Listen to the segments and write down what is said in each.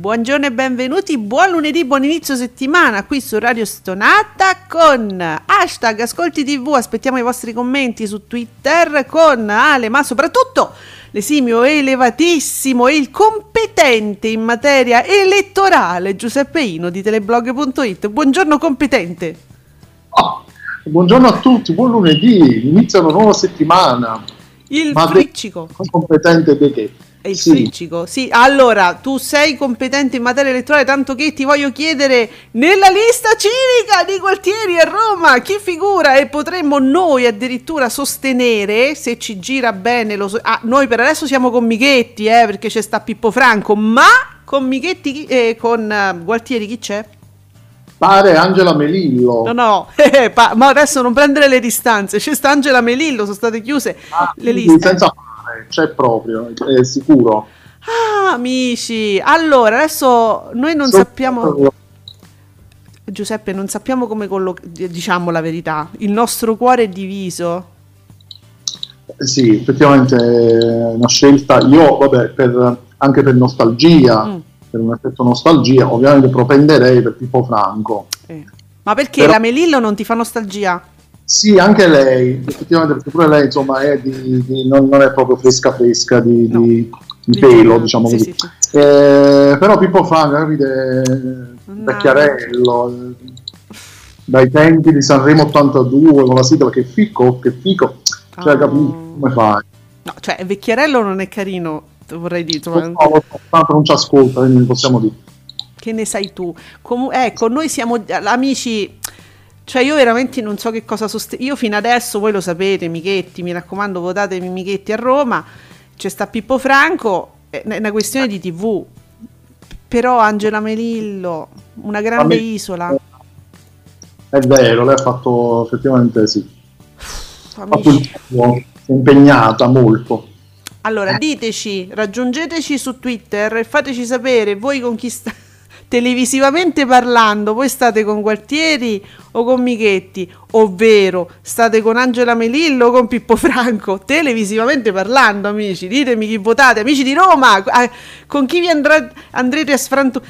Buongiorno e benvenuti, buon lunedì, buon inizio settimana qui su Radio Stonata con hashtag Ascolti TV, aspettiamo i vostri commenti su Twitter con Ale, ma soprattutto l'esimio elevatissimo e il competente in materia elettorale Giuseppe Ino di teleblog.it. Buongiorno competente. Oh, buongiorno a tutti, buon lunedì, inizia una nuova settimana. Il Ma de- friccico. competente di che? È il Sì. friccico, sì. Allora, tu sei competente in materia elettorale, tanto che ti voglio chiedere nella lista civica di Gualtieri a Roma chi figura e potremmo noi addirittura sostenere, se ci gira bene, lo so- ah, noi per adesso siamo con Michetti, eh, perché c'è sta Pippo Franco, ma con Michetti chi- eh, con eh, Gualtieri chi c'è? Pare Angela Melillo. No, no, eh, pa- ma adesso non prendere le distanze, c'è sta Angela Melillo, sono state chiuse Ah, le liste. Senza c'è proprio, è sicuro. Ah, amici, allora adesso noi non Sono- sappiamo, Giuseppe, non sappiamo come collocare, diciamo la verità, il nostro cuore è diviso. Sì, effettivamente è una scelta. Io, vabbè, per- anche per nostalgia, Mm. per un effetto nostalgia, ovviamente propenderei per Pippo Franco. Eh. Ma perché Però- la Melillo non ti fa nostalgia? Sì, anche lei, effettivamente, perché pure lei, insomma, è di, di- non, non è proprio fresca fresca di, No. di- pelo, diciamo sì, così. sì, sì. Eh, però Pippo Franco, capite, No. vecchiarello, eh, dai tempi di Sanremo 82 con la sigla che fico, che fico, cioè Ah. capito come fai? No, cioè Vecchiarello non è carino, vorrei dire, No, so, tanto non ci ascolta, quindi possiamo dire. che ne sai tu? Comu- ecco, noi siamo amici, cioè io veramente non so che cosa sostenere. Io fino adesso, voi lo sapete, Michetti, mi raccomando, votatemi Michetti a Roma. C'è sta Pippo Franco, è una questione di TV. Però Angela Melillo, una grande mi- isola. È vero, lei ha fatto effettivamente sì, Amici. è impegnata molto. Allora, diteci, raggiungeteci su Twitter e fateci sapere voi con chi sta televisivamente parlando, voi state con Gualtieri o con Michetti, ovvero state con Angela Melillo o con Pippo Franco, televisivamente parlando, amici, ditemi chi votate, amici di Roma, con chi vi andrà- andrete a sfrantare,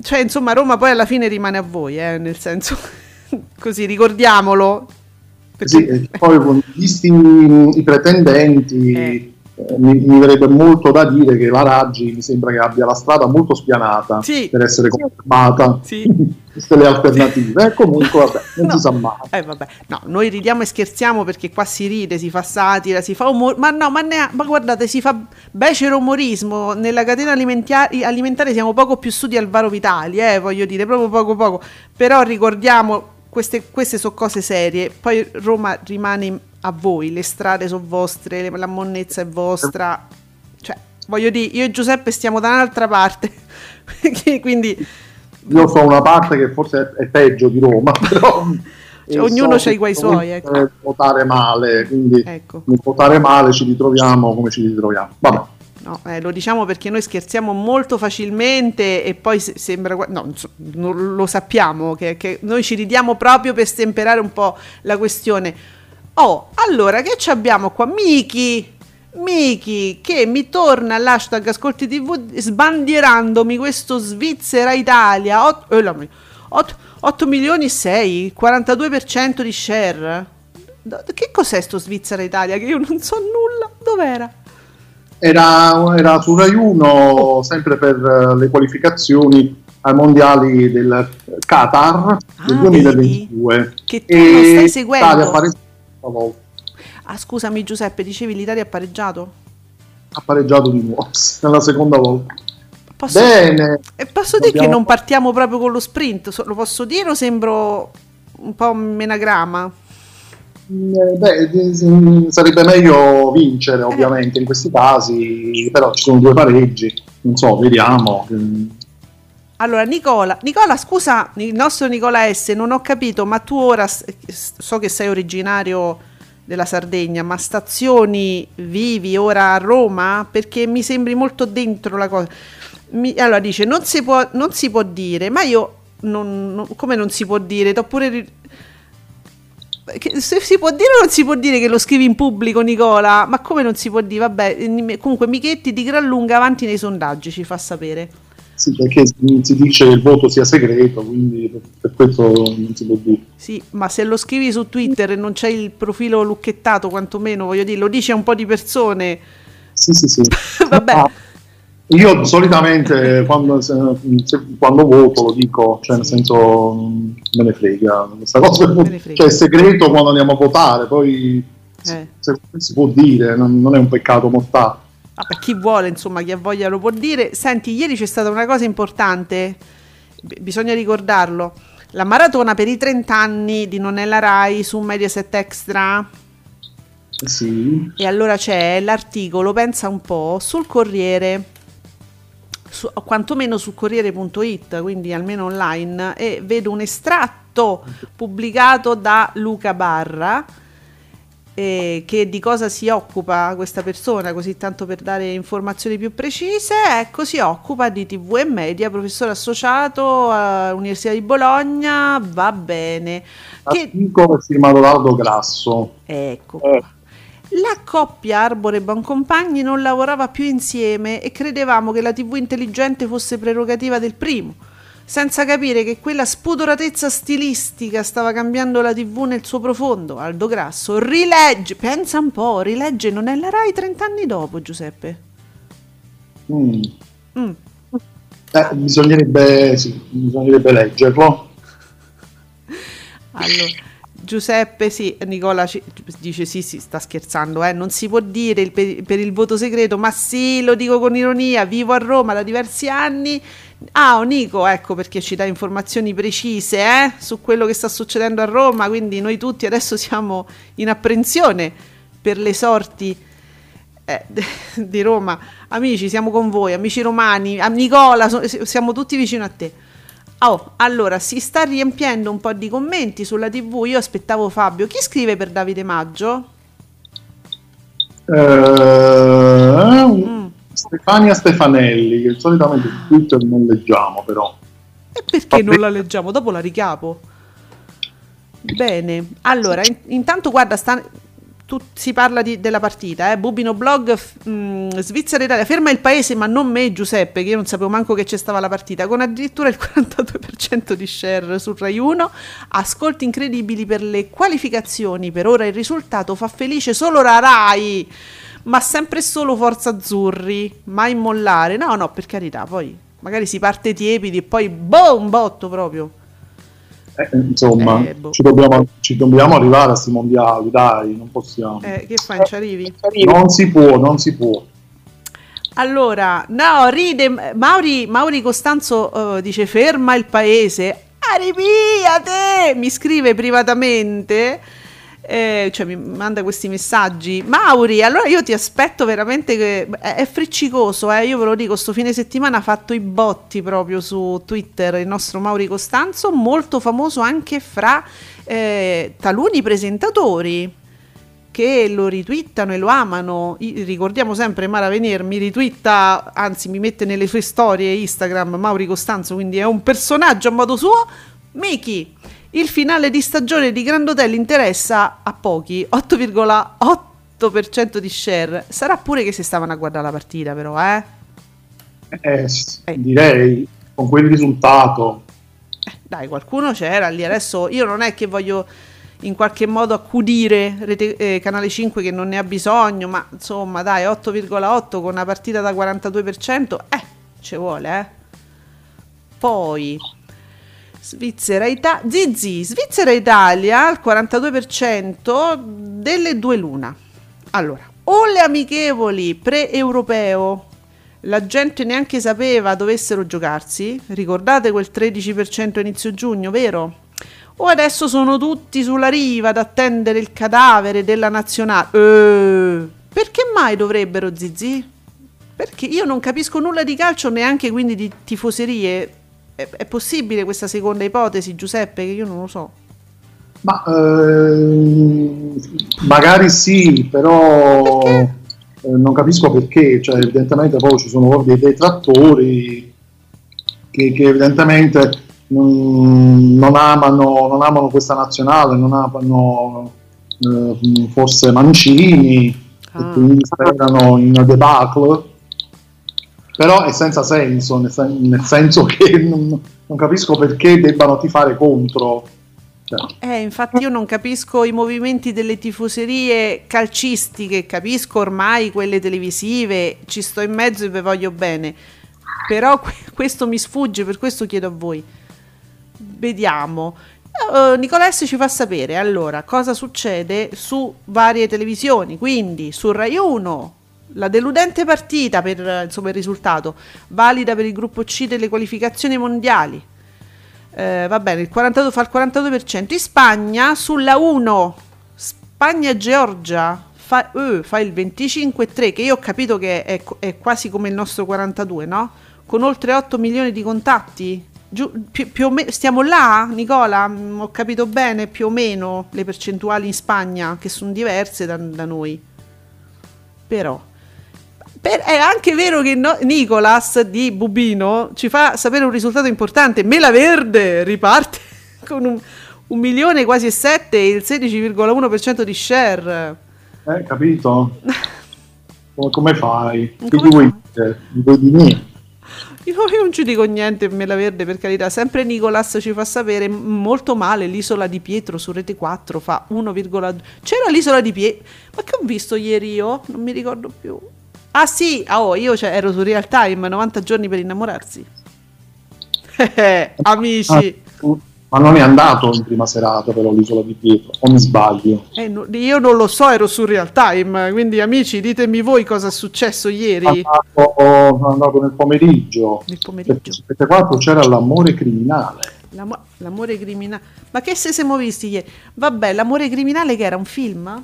cioè insomma Roma poi alla fine rimane a voi, eh, nel senso, così ricordiamolo. Sì, e poi con- visti i, i pretendenti, Eh. Eh, mi, mi verrebbe molto da dire che la Raggi mi sembra che abbia la strada molto spianata Sì. per essere confermata. Sì. Queste le alternative. E comunque, vabbè, non No. si sa mai. Eh, vabbè. No, noi ridiamo e scherziamo perché qua si ride, si fa satira, si fa umor- ma no, ma, ne- ma guardate, si fa becero umorismo nella catena alimentare siamo poco più su di Alvaro Vitali, eh, voglio dire, proprio poco poco. Però ricordiamo queste, queste sono cose serie. Poi Roma rimane a voi, le strade sono vostre, la monnezza è vostra. Cioè, voglio dire, io e Giuseppe stiamo da un'altra parte. Quindi Io so una parte che forse è, peggio di Roma, però. Cioè, ognuno so c'ha i guai suoi, ecco. Votare male, quindi Ecco. votare male ci ritroviamo come ci ritroviamo. Vabbè. No, eh, lo diciamo perché noi scherziamo molto facilmente e poi se- sembra... No, lo sappiamo, che, che noi ci ridiamo proprio per stemperare un po' la questione. Oh, allora, che ci abbiamo qua? Miki, Miki, che mi torna all'hashtag Ascolti TV sbandierandomi questo Svizzera Italia, 8, milioni e 6, 42% di share. Che cos'è sto Svizzera Italia? Che io non so nulla. Dov'era? Era, era su Rai 1 sempre per eh, le qualificazioni ai mondiali del Qatar del Ah, 2022. Che tu non stai seguendo. l'Italia stavolta. Ah, scusami Giuseppe, dicevi l'Italia ha pareggiato? Ha pareggiato di nuovo nella seconda volta. Posso, Bene, e posso dire che non partiamo proprio con lo sprint? Lo posso dire o sembro un po' menagrama? Eh, beh, eh, sarebbe meglio vincere ovviamente in questi casi, però ci sono due pareggi, non so, vediamo. Allora, Nicola, Nicola, scusa, il nostro Nicola S, non ho capito, ma tu ora so che sei originario della Sardegna, ma stazioni vivi ora a Roma? Perché mi sembri molto dentro la cosa. Mi, allora dice, non si, può, non si può dire, ma io non, non, come non si può dire? T'ho pure se si può dire o non si può dire che lo scrivi in pubblico Nicola ma come non si può dire vabbè comunque Michetti di gran lunga avanti nei sondaggi ci fa sapere sì perché si dice che il voto sia segreto quindi per questo non si può dire sì ma se lo scrivi su Twitter e non c'è il profilo lucchettato quantomeno voglio dire lo dice a un po' di persone sì sì sì vabbè ah io solitamente quando, se, quando, voto lo dico, cioè nel senso me ne frega questa cosa, frega. cioè è segreto quando andiamo a votare, poi eh. se, si può dire, non, non, è un peccato mortale. Ah, per chi vuole, insomma, chi ha voglia lo può dire. Senti, ieri c'è stata una cosa importante, B- bisogna ricordarlo. La maratona per i 30 anni di Nonella Rai su Mediaset Extra. Sì. E allora c'è l'articolo, pensa un po', sul Corriere su, quantomeno su Corriere.it, quindi almeno online, e vedo un estratto pubblicato da Luca Barra. Eh, che di cosa si occupa questa persona, così tanto per dare informazioni più precise, ecco, si occupa di TV e media, professore associato all'Università di Bologna, va bene. Che... è firmato da Aldo Grasso. Ecco. Eh la coppia Arbore Boncompagni non lavorava più insieme e credevamo che la TV intelligente fosse prerogativa del primo, senza capire che quella spudoratezza stilistica stava cambiando la TV nel suo profondo. Aldo Grasso rilegge, pensa un po', rilegge non è la Rai 30 anni dopo, Giuseppe. Mm. Mm. Eh, bisognerebbe, sì, bisognerebbe leggerlo. Allora, Giuseppe, sì, Nicola ci, dice sì, sì, sta scherzando, eh? non si può dire per, per, il voto segreto, ma sì, lo dico con ironia, vivo a Roma da diversi anni. Ah, Nico, ecco perché ci dà informazioni precise eh? su quello che sta succedendo a Roma, quindi noi tutti adesso siamo in apprensione per le sorti eh, di Roma. Amici, siamo con voi, amici romani, a Nicola, siamo tutti vicino a te. Oh, allora si sta riempiendo un po' di commenti sulla TV. Io aspettavo Fabio. Chi scrive per Davide Maggio? Uh, mm. Stefania Stefanelli, che solitamente su Twitter non leggiamo, però. E perché non la leggiamo? Dopo la ricapo. Bene, allora, in, intanto guarda, sta, tu, si parla di, della partita, eh? Bubino Blog, mh, mm, Svizzera Italia, ferma il paese ma non me Giuseppe, che io non sapevo manco che c'è stava la partita, con addirittura il 42% di share su Rai 1, ascolti incredibili per le qualificazioni, per ora il risultato fa felice solo la Rai, ma sempre solo Forza Azzurri, mai mollare, no no per carità, poi magari si parte tiepidi e poi boom, botto proprio. Eh, insomma, eh, boh. ci, dobbiamo, ci, dobbiamo, arrivare a questi mondiali, dai, non possiamo. Eh, che fai, ci arrivi? Non si può, non si può. Allora, no, ride, Mauri, Mauri Costanzo uh, dice ferma il paese, arriviate, mi scrive privatamente eh, cioè mi manda questi messaggi. Mauri, allora io ti aspetto veramente che è friccicoso, eh? io ve lo dico, sto fine settimana ha fatto i botti proprio su Twitter il nostro Mauri Costanzo, molto famoso anche fra eh, taluni presentatori che lo ritwittano e lo amano. I, ricordiamo sempre Mara Venier mi ritwitta, anzi mi mette nelle sue storie Instagram Mauri Costanzo, quindi è un personaggio a modo suo. Miki il finale di stagione di Grand Hotel interessa a pochi, 8,8% di share. Sarà pure che si stavano a guardare la partita, però, eh? Eh, eh. direi, con quel risultato. Eh, dai, qualcuno c'era lì. Adesso io non è che voglio in qualche modo accudire Rete, eh, Canale 5 che non ne ha bisogno, ma insomma, dai, 8,8 con una partita da 42%, eh, ci vuole, eh. Poi Svizzera Italia, Zizi, Svizzera Italia al 42% delle due luna. Allora, o le amichevoli pre-europeo, la gente neanche sapeva dovessero giocarsi, ricordate quel 13% inizio giugno, vero? O adesso sono tutti sulla riva ad attendere il cadavere della nazionale? Eh, perché mai dovrebbero Zizi? Perché io non capisco nulla di calcio, neanche quindi di tifoserie. È, è possibile questa seconda ipotesi, Giuseppe, che io non lo so. Ma eh, magari sì, però eh, non capisco perché, cioè, evidentemente poi ci sono dei detrattori che, che evidentemente non, non, amano, non, amano, questa nazionale, non amano eh, forse Mancini ah. e quindi sperano in una debacle però è senza senso, nel, sen- nel senso che non, non, capisco perché debbano tifare contro. Cioè. Eh, infatti io non capisco i movimenti delle tifoserie calcistiche, capisco ormai quelle televisive, ci sto in mezzo e vi voglio bene, però questo mi sfugge, per questo chiedo a voi. Vediamo. Uh, Nicolesse ci fa sapere allora cosa succede su varie televisioni, quindi su Rai 1, la deludente partita per insomma, il risultato, valida per il gruppo C delle qualificazioni mondiali. Eh, va bene, il 42 fa il 42%. In Spagna sulla 1, Spagna-Georgia fa, uh, fa il 25,3, che io ho capito che è, è, quasi come il nostro 42, no? Con oltre 8 milioni di contatti. Giù, più, più meno, stiamo là, Nicola? Mm, ho capito bene più o meno le percentuali in Spagna, che sono diverse da, da noi. Però per, è anche vero che no, Nicolas di Bubino ci fa sapere un risultato importante. Mela Verde riparte con un, un milione quasi e sette e il 16,1% di share. Eh, capito? come, fai? Come che vuoi dire? Vuoi di me? Io, io non ci dico niente Mela Verde per carità, sempre Nicolas ci fa sapere molto male l'isola di Pietro su Rete 4 fa 1,2 c'era l'isola di Pietro ma che ho visto ieri io? non mi ricordo più Ah sì, oh, io cioè, ero su Real Time, 90 giorni per innamorarsi. Amici. Ah, ma non è andato in prima serata però l'isola di Pietro, o mi sbaglio? Eh, no, io non lo so, ero su Real Time, quindi amici ditemi voi cosa è successo ieri. Sono andato, nel pomeriggio. Nel pomeriggio. Perché qua c'era l'amore criminale. L'amo- l'amore criminale. Ma che se siamo visti ieri? Vabbè, l'amore criminale che era un film?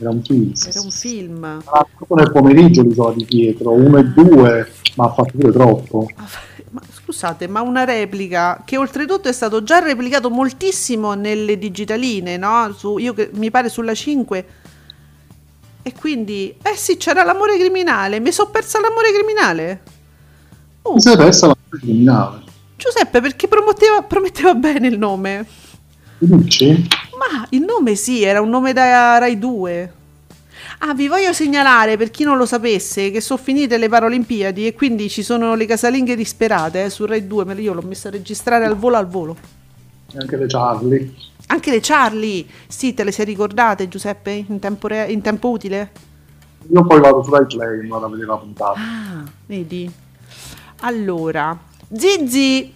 Era un film. Era un film. Ah, nel pomeriggio l'isola di Pietro, uno e due, ma ha fatto pure troppo. Ah, ma, scusate, ma una replica che oltretutto è stato già replicato moltissimo nelle digitaline, no? Su, io mi pare sulla 5. E quindi, eh sì, c'era l'amore criminale. Mi sono persa l'amore criminale. Uh. Mi sei persa l'amore criminale. Giuseppe, perché prometteva, prometteva bene il nome. Dici? Ma il nome sì, era un nome da Rai 2. Ah, vi voglio segnalare per chi non lo sapesse che sono finite le Paralimpiadi e quindi ci sono le casalinghe disperate eh, su Rai 2, ma io l'ho messa a registrare al volo al volo. E anche le Charlie. Anche le Charlie, sì, te le sei ricordate Giuseppe in tempo, re- in tempo utile? Io poi vado su Rai Play, non a vedere la puntata. Ah, vedi. Allora, Zizi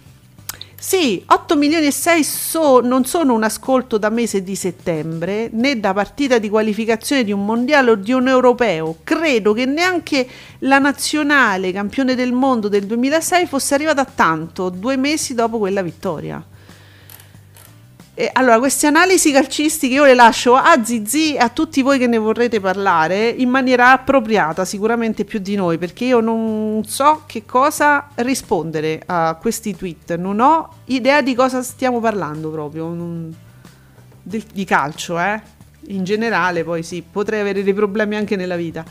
sì, 8 milioni e 6 so, non sono un ascolto da mese di settembre, né da partita di qualificazione di un mondiale o di un europeo. Credo che neanche la nazionale campione del mondo del 2006 fosse arrivata a tanto, due mesi dopo quella vittoria. Eh, allora, queste analisi calcistiche io le lascio a Zizi e a tutti voi che ne vorrete parlare in maniera appropriata, sicuramente più di noi, perché io non so che cosa rispondere a questi tweet, non ho idea di cosa stiamo parlando proprio, non, del, di calcio, eh? In generale, poi sì, potrei avere dei problemi anche nella vita.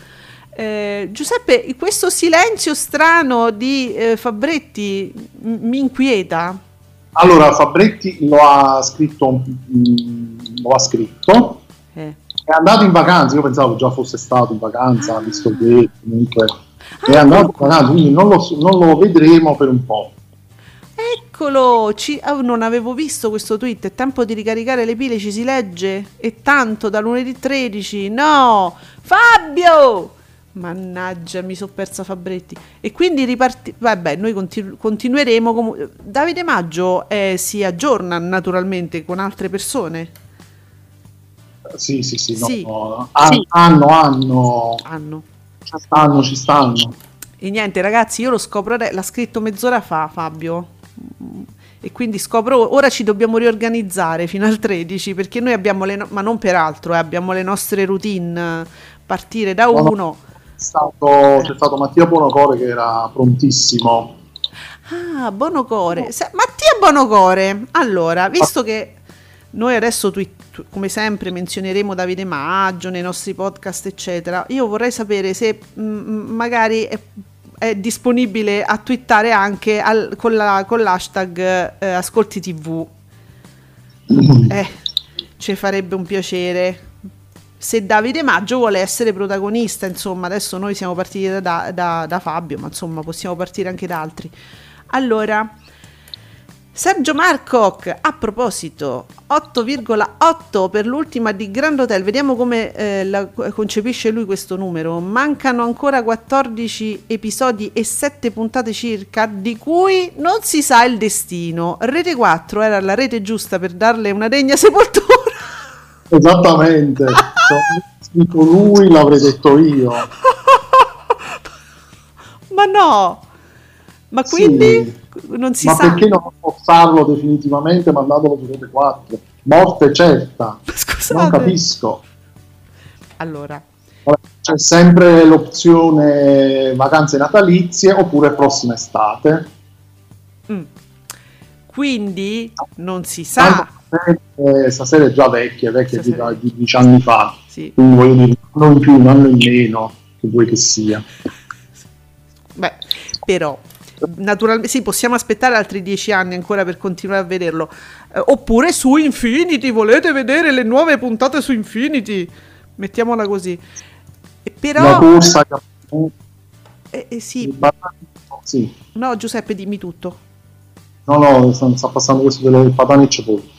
Eh, Giuseppe, questo silenzio strano di eh, Fabretti m- mi inquieta allora, Fabretti lo ha scritto, mh, lo ha scritto eh. è andato in vacanza, io pensavo già fosse stato in vacanza, ah. visto che comunque ah, è andato in vacanza, quindi non lo, non lo vedremo per un po'. Eccolo, ci, oh, non avevo visto questo tweet, è tempo di ricaricare le pile, ci si legge, è tanto da lunedì 13, no, Fabio! Mannaggia, mi sono persa Fabretti. E quindi riparti... Vabbè, noi continu- continueremo. Com- Davide Maggio eh, si aggiorna naturalmente con altre persone. Sì, sì, sì. No, sì. No. An- sì. Anno, anno. Anno. Ci stanno, ci stanno. E niente, ragazzi, io lo scopro adesso. L'ha scritto mezz'ora fa Fabio. e quindi scopro ora ci dobbiamo riorganizzare fino al 13 perché noi abbiamo le no- ma non per altro, eh, abbiamo le nostre routine, partire da No, no. uno. Stato- c'è stato Mattia Buonocore che era prontissimo. Ah, Bonocore. Se- Mattia Bonocore. Allora, visto che noi adesso tu- come sempre menzioneremo Davide Maggio nei nostri podcast, eccetera, io vorrei sapere se mm, magari è, è disponibile a twittare anche al- con, la- con l'hashtag eh, Ascolti TV. Eh, ci farebbe un piacere. Se Davide Maggio vuole essere protagonista, insomma, adesso noi siamo partiti da, da- da Fabio, ma insomma possiamo partire anche da altri. Allora, Sergio Marcoc, a proposito, 8,8 per l'ultima di Grand Hotel, vediamo come eh, la- concepisce lui questo numero. Mancano ancora 14 episodi e 7 puntate circa, di cui non si sa il destino. Rete 4 era la rete giusta per darle una degna sepoltura. Esattamente. Scritto lui l'avrei detto io. Ma no! Ma Sì. quindi non si Ma sa. perché non forzarlo definitivamente mandandolo su Rete 4? Morte certa. Scusate. Non capisco. Allora, C'è sempre l'opzione vacanze natalizie oppure prossima estate. mm. quindi non si sa. Tanto, eh, stasera è già vecchia, vecchia di, di 10 anni fa. Sì. Quindi voglio dire, un anno in più, un anno in meno, che vuoi che sia. Beh, però, naturalmente sì, possiamo aspettare altri dieci anni ancora per continuare a vederlo. Eh, oppure su Infinity, volete vedere le nuove puntate su Infinity? Mettiamola così. E La però, corsa eh, eh, sì, sì. no, Giuseppe, dimmi tutto. No, no, sta, sta passando questo delle patane e cipolle.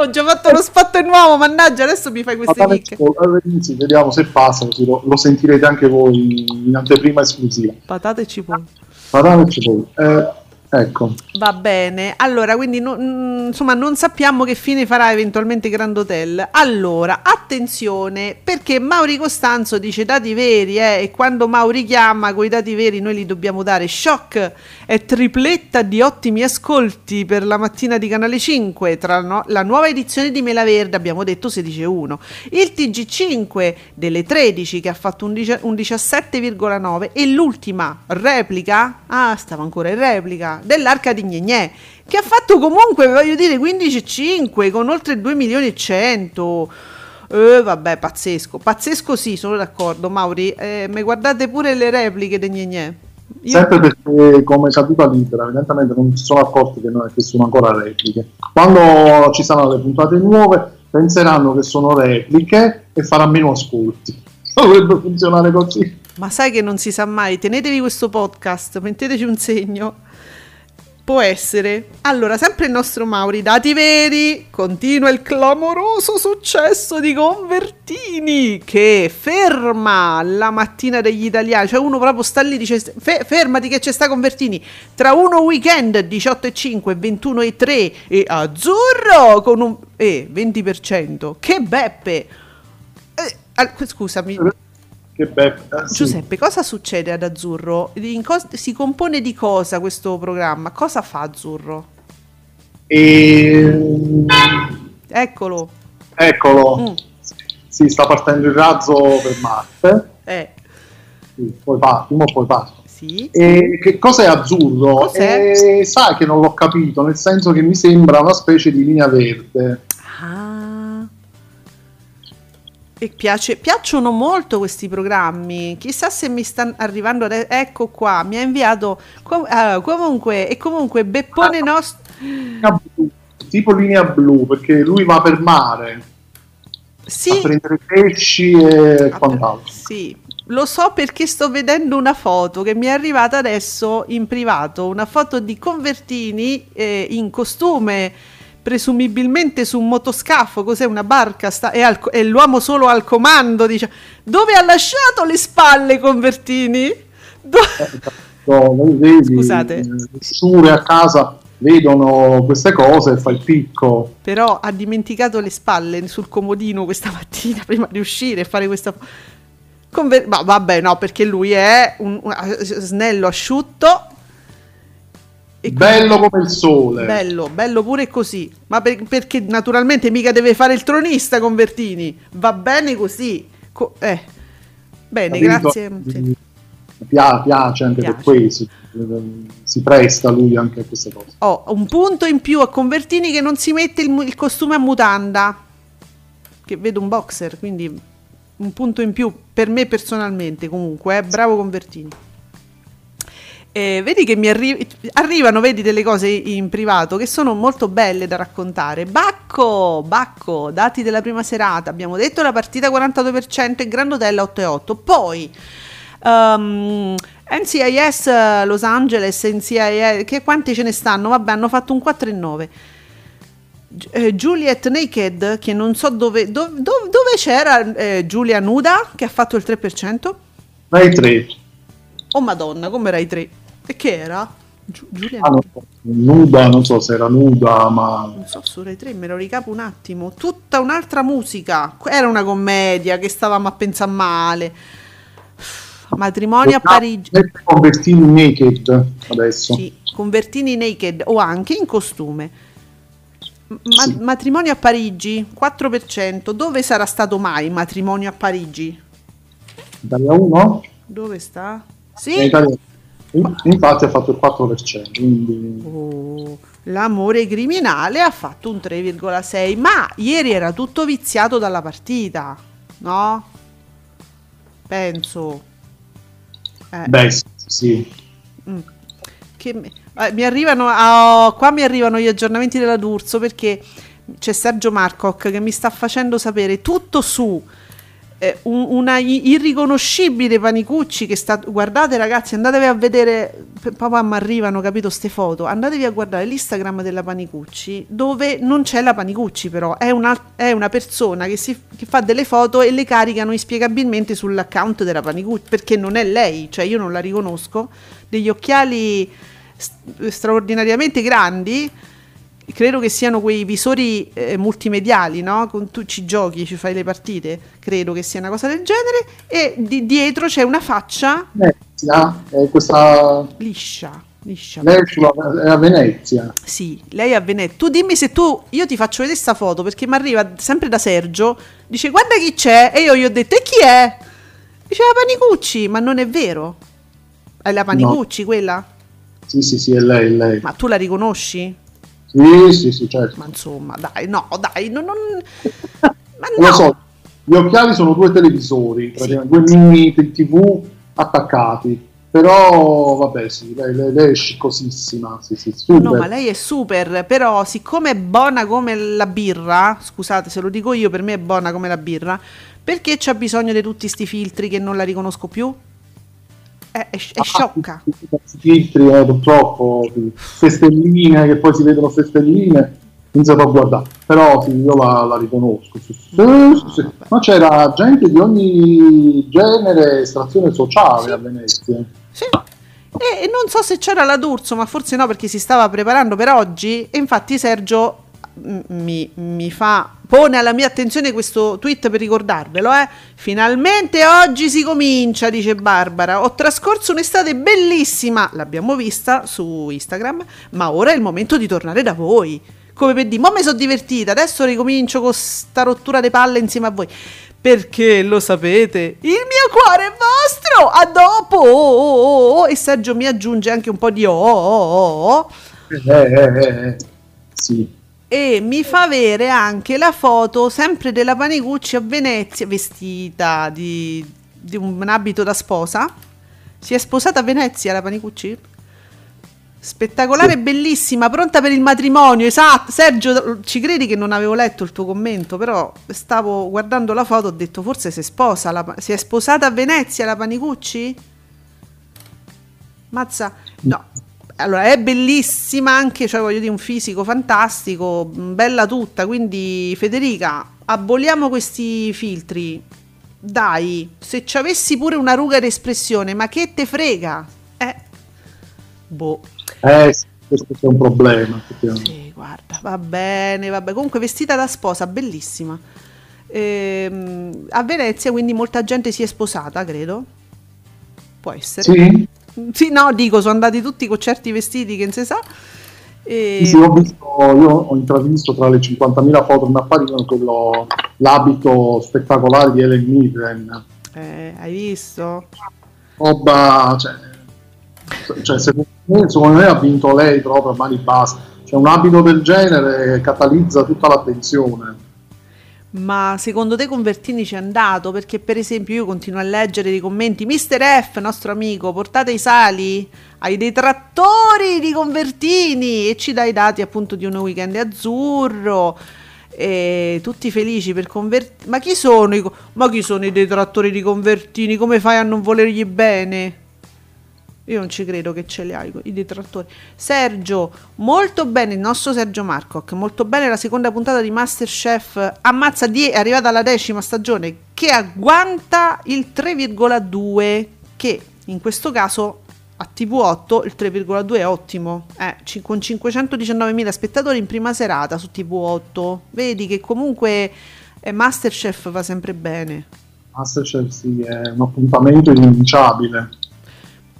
Ho già fatto lo spot nuovo, mannaggia, adesso mi fai queste e eh, sì, vediamo se passa, così lo, lo sentirete anche voi in anteprima esclusiva. Patate e cipolle. Patane e cipolle. Eh, ecco, Va bene, allora quindi no- mm, insomma non sappiamo che fine farà eventualmente Grand Hotel. Allora, attenzione perché Mauri Costanzo dice dati veri eh, e quando Mauri chiama con i dati veri noi li dobbiamo dare. Shock è tripletta di ottimi ascolti per la mattina di Canale 5 tra no- la nuova edizione di Mela Verde, abbiamo detto 16.1, il TG5 delle 13 che ha fatto un, un 17,9 e l'ultima replica, ah stava ancora in replica, dell'Arca di Gnegnè che ha fatto comunque, voglio dire, 15,5 con oltre 2 milioni e 100. Eh, vabbè, pazzesco, pazzesco sì, sono d'accordo, Mauri. Eh, mi guardate pure le repliche di Gnegnè. Io- sempre perché come caduta libera, evidentemente non si sono accorti che, non, che sono ancora repliche. Quando ci saranno le puntate nuove, penseranno che sono repliche e faranno meno ascolti. Dovrebbe funzionare così. Ma sai che non si sa mai, tenetevi questo podcast, metteteci un segno. Può essere. Allora, sempre il nostro Mauri, dati veri, continua il clamoroso successo di Convertini che ferma la mattina degli italiani, cioè uno proprio sta lì dice "Fe- fermati che c'è sta Convertini, tra uno weekend 18 e 5, 21 e 3 e azzurro con un eh, 20%. Che beppe. Eh, al- scusami, Che bello. eh, sì. Giuseppe, cosa succede ad Azzurro? Cos- si compone di cosa questo programma? Cosa fa Azzurro? E... Eccolo. Eccolo, Mm. sì, sta partendo il razzo per Marte. Eh, Sì, poi va, prima o poi va. sì. E che cos'è azzurro? Cos'è? Eh, sai che non l'ho capito, nel senso che mi sembra una specie di linea verde. Ah. E piace, piacciono molto questi programmi. Chissà se mi stanno arrivando. ade- ecco qua, mi ha inviato. com- ah, comunque, e comunque, Beppone nostro. Linea blu, tipo linea blu, perché lui va per mare Sì, a prendere pesci e Ah, quant'altro. Sì, lo so perché sto vedendo una foto che mi è arrivata adesso in privato, una foto di Convertini eh, in costume, presumibilmente su un motoscafo, cos'è una barca, sta, è, al- è l'uomo solo al comando, dice, dove ha lasciato le spalle Convertini? Do- No, voi vedi, Scusate. eh, le sciure a casa vedono queste cose e fa il picco. Però ha dimenticato le spalle sul comodino questa mattina prima di uscire e fare questa... Conver- ma vabbè, no, perché lui è un, un- snello asciutto bello come il sole. Bello, bello pure così. Ma per, perché naturalmente mica deve fare il tronista con Vertini. Va bene così. Co- eh. Bene, grazie. Sì. Pia- piace anche piace. per questo. Si presta lui anche a queste cose. Ho oh, un punto in più a Convertini che non si mette il, il costume a mutanda. Che vedo un boxer, quindi un punto in più per me personalmente comunque. Eh. Bravo Convertini. Eh, vedi che mi arri- arrivano, vedi, delle cose in privato che sono molto belle da raccontare. Bacco, Bacco, dati della prima serata. Abbiamo detto la partita 42% e Grand Hotel 8,8. Poi um, NCIS Los Angeles, NCIS, che quanti ce ne stanno? Vabbè, hanno fatto un 4,9. Eh, Juliet Naked, che non so dove, dove, dove c'era eh, Giulia Nuda, che ha fatto il 3%. Rai 3. Oh madonna, come Rai 3? E che era? Gi- Giulia ah, nuda, non so se era nuda, ma... Non so, su Rai 3 me lo ricapo un attimo. Tutta un'altra musica. Era una commedia che stavamo a pensare male. Matrimonio a Parigi. Convertini naked adesso. Sì, convertini naked o anche in costume. Ma- sì. Matrimonio a Parigi, 4%. Dove sarà stato mai matrimonio a Parigi? Italia 1? Dove sta? Sì. Infatti ha fatto il 4%. Quindi... Oh, l'amore criminale ha fatto un 3,6%, ma ieri era tutto viziato dalla partita, no? Penso. Eh. Beh, sì. Mm. Che, eh, mi arrivano, oh, qua mi arrivano gli aggiornamenti della D'Urso perché c'è Sergio Marcoc che mi sta facendo sapere tutto su eh, un, una irriconoscibile Panicucci che sta guardate ragazzi andatevi a vedere papà mi arrivano capito ste foto andatevi a guardare l'Instagram della Panicucci dove non c'è la Panicucci però è una, è una persona che, si, che fa delle foto e le caricano inspiegabilmente sull'account della Panicucci perché non è lei cioè io non la riconosco degli occhiali st- straordinariamente grandi credo che siano quei visori eh, multimediali, no? Con tu ci giochi, ci fai le partite, credo che sia una cosa del genere, e di- dietro c'è una faccia... Venezia, è questa... Liscia. Liscia. Lei è a Venezia. Sì, lei è a Venezia. Tu dimmi se tu, io ti faccio vedere questa foto perché mi arriva sempre da Sergio, dice guarda chi c'è e io gli ho detto e chi è? Dice la Panicucci, ma non è vero. È la Panicucci no. quella? Sì, sì, sì, è lei, è lei. Ma tu la riconosci? Sì, sì, sì, certo. Ma insomma, dai, no, dai, non... non... Ma no. Lo so, gli occhiali sono due televisori, sì. due mini TV attaccati. Però vabbè, sì, lei, lei, lei è scicosissima. Sì, sì, no, ma lei è super. Però, siccome è buona come la birra, scusate se lo dico io, per me è buona come la birra, perché c'ha bisogno di tutti questi filtri che non la riconosco più? È, è, è ah, sciocca. Filtri, eh, purtroppo, queste stelline che poi si vedono queste stelline, iniziato a guardare. Però sì, io la, la riconosco. Sì, sì, Ma c'era gente di ogni genere, estrazione sociale a Venezia. Sì. E non so se c'era la D'Urso, ma forse no perché si stava preparando per oggi. E infatti Sergio mi, mi, fa, pone alla mia attenzione questo tweet per ricordarvelo. Eh. Finalmente oggi si comincia, dice Barbara. Ho trascorso un'estate bellissima, l'abbiamo vista su Instagram, ma ora è il momento di tornare da voi. Come per dire, ma mi sono divertita, adesso ricomincio con sta rottura di palle insieme a voi. Perché lo sapete, il mio cuore è vostro. A dopo. E Sergio mi aggiunge anche un po' di oh. Eh, eh, eh, sì e mi fa avere anche la foto sempre della Panicucci a Venezia vestita di, di, un abito da sposa. Si è sposata a Venezia la Panicucci? Spettacolare, sì. bellissima, pronta per il matrimonio. Esatto, Sergio, ci credi che non avevo letto il tuo commento, però stavo guardando la foto, ho detto forse si sposa, la, si è sposata a Venezia la Panicucci? Mazza, no, allora è bellissima anche, cioè voglio dire, un fisico fantastico, bella tutta, quindi Federica, aboliamo questi filtri. Dai, se ci avessi pure una ruga d'espressione, ma che te frega? Eh, boh. Eh, questo è un problema. Sì, guarda, va bene, va bene. Comunque vestita da sposa, bellissima. Ehm, a Venezia quindi molta gente si è sposata, credo. Può essere. Sì. Sì, no, dico, sono andati tutti con certi vestiti che non si sa. E... Sì, ho visto, io ho intravisto tra le 50.000 foto che mi apparivano quello, l'abito spettacolare di Ellen Mirren. Eh, hai visto? Roba, cioè, cioè secondo, me, secondo, me, ha vinto lei proprio a mani basse. Cioè, un abito del genere catalizza tutta l'attenzione. Ma secondo te Convertini ci è andato? Perché per esempio io continuo a leggere dei commenti Mister F, nostro amico, portate i sali ai detrattori di Convertini e ci dai i dati appunto di un weekend azzurro e tutti felici per Convertini. Ma chi sono i, ma chi sono i detrattori di Convertini? Come fai a non volergli bene? Io non ci credo che ce li hai i detrattori. Sergio, molto bene, il nostro Sergio Marcoc, molto bene la seconda puntata di Masterchef. Ammazza, die, è arrivata alla decima stagione, che agguanta il 3,2, che in questo caso a TV8 il 3,2 è ottimo, eh, con 519.000 spettatori in prima serata su TV8. Vedi che comunque eh, Masterchef va sempre bene. Masterchef sì, è un appuntamento irrinunciabile.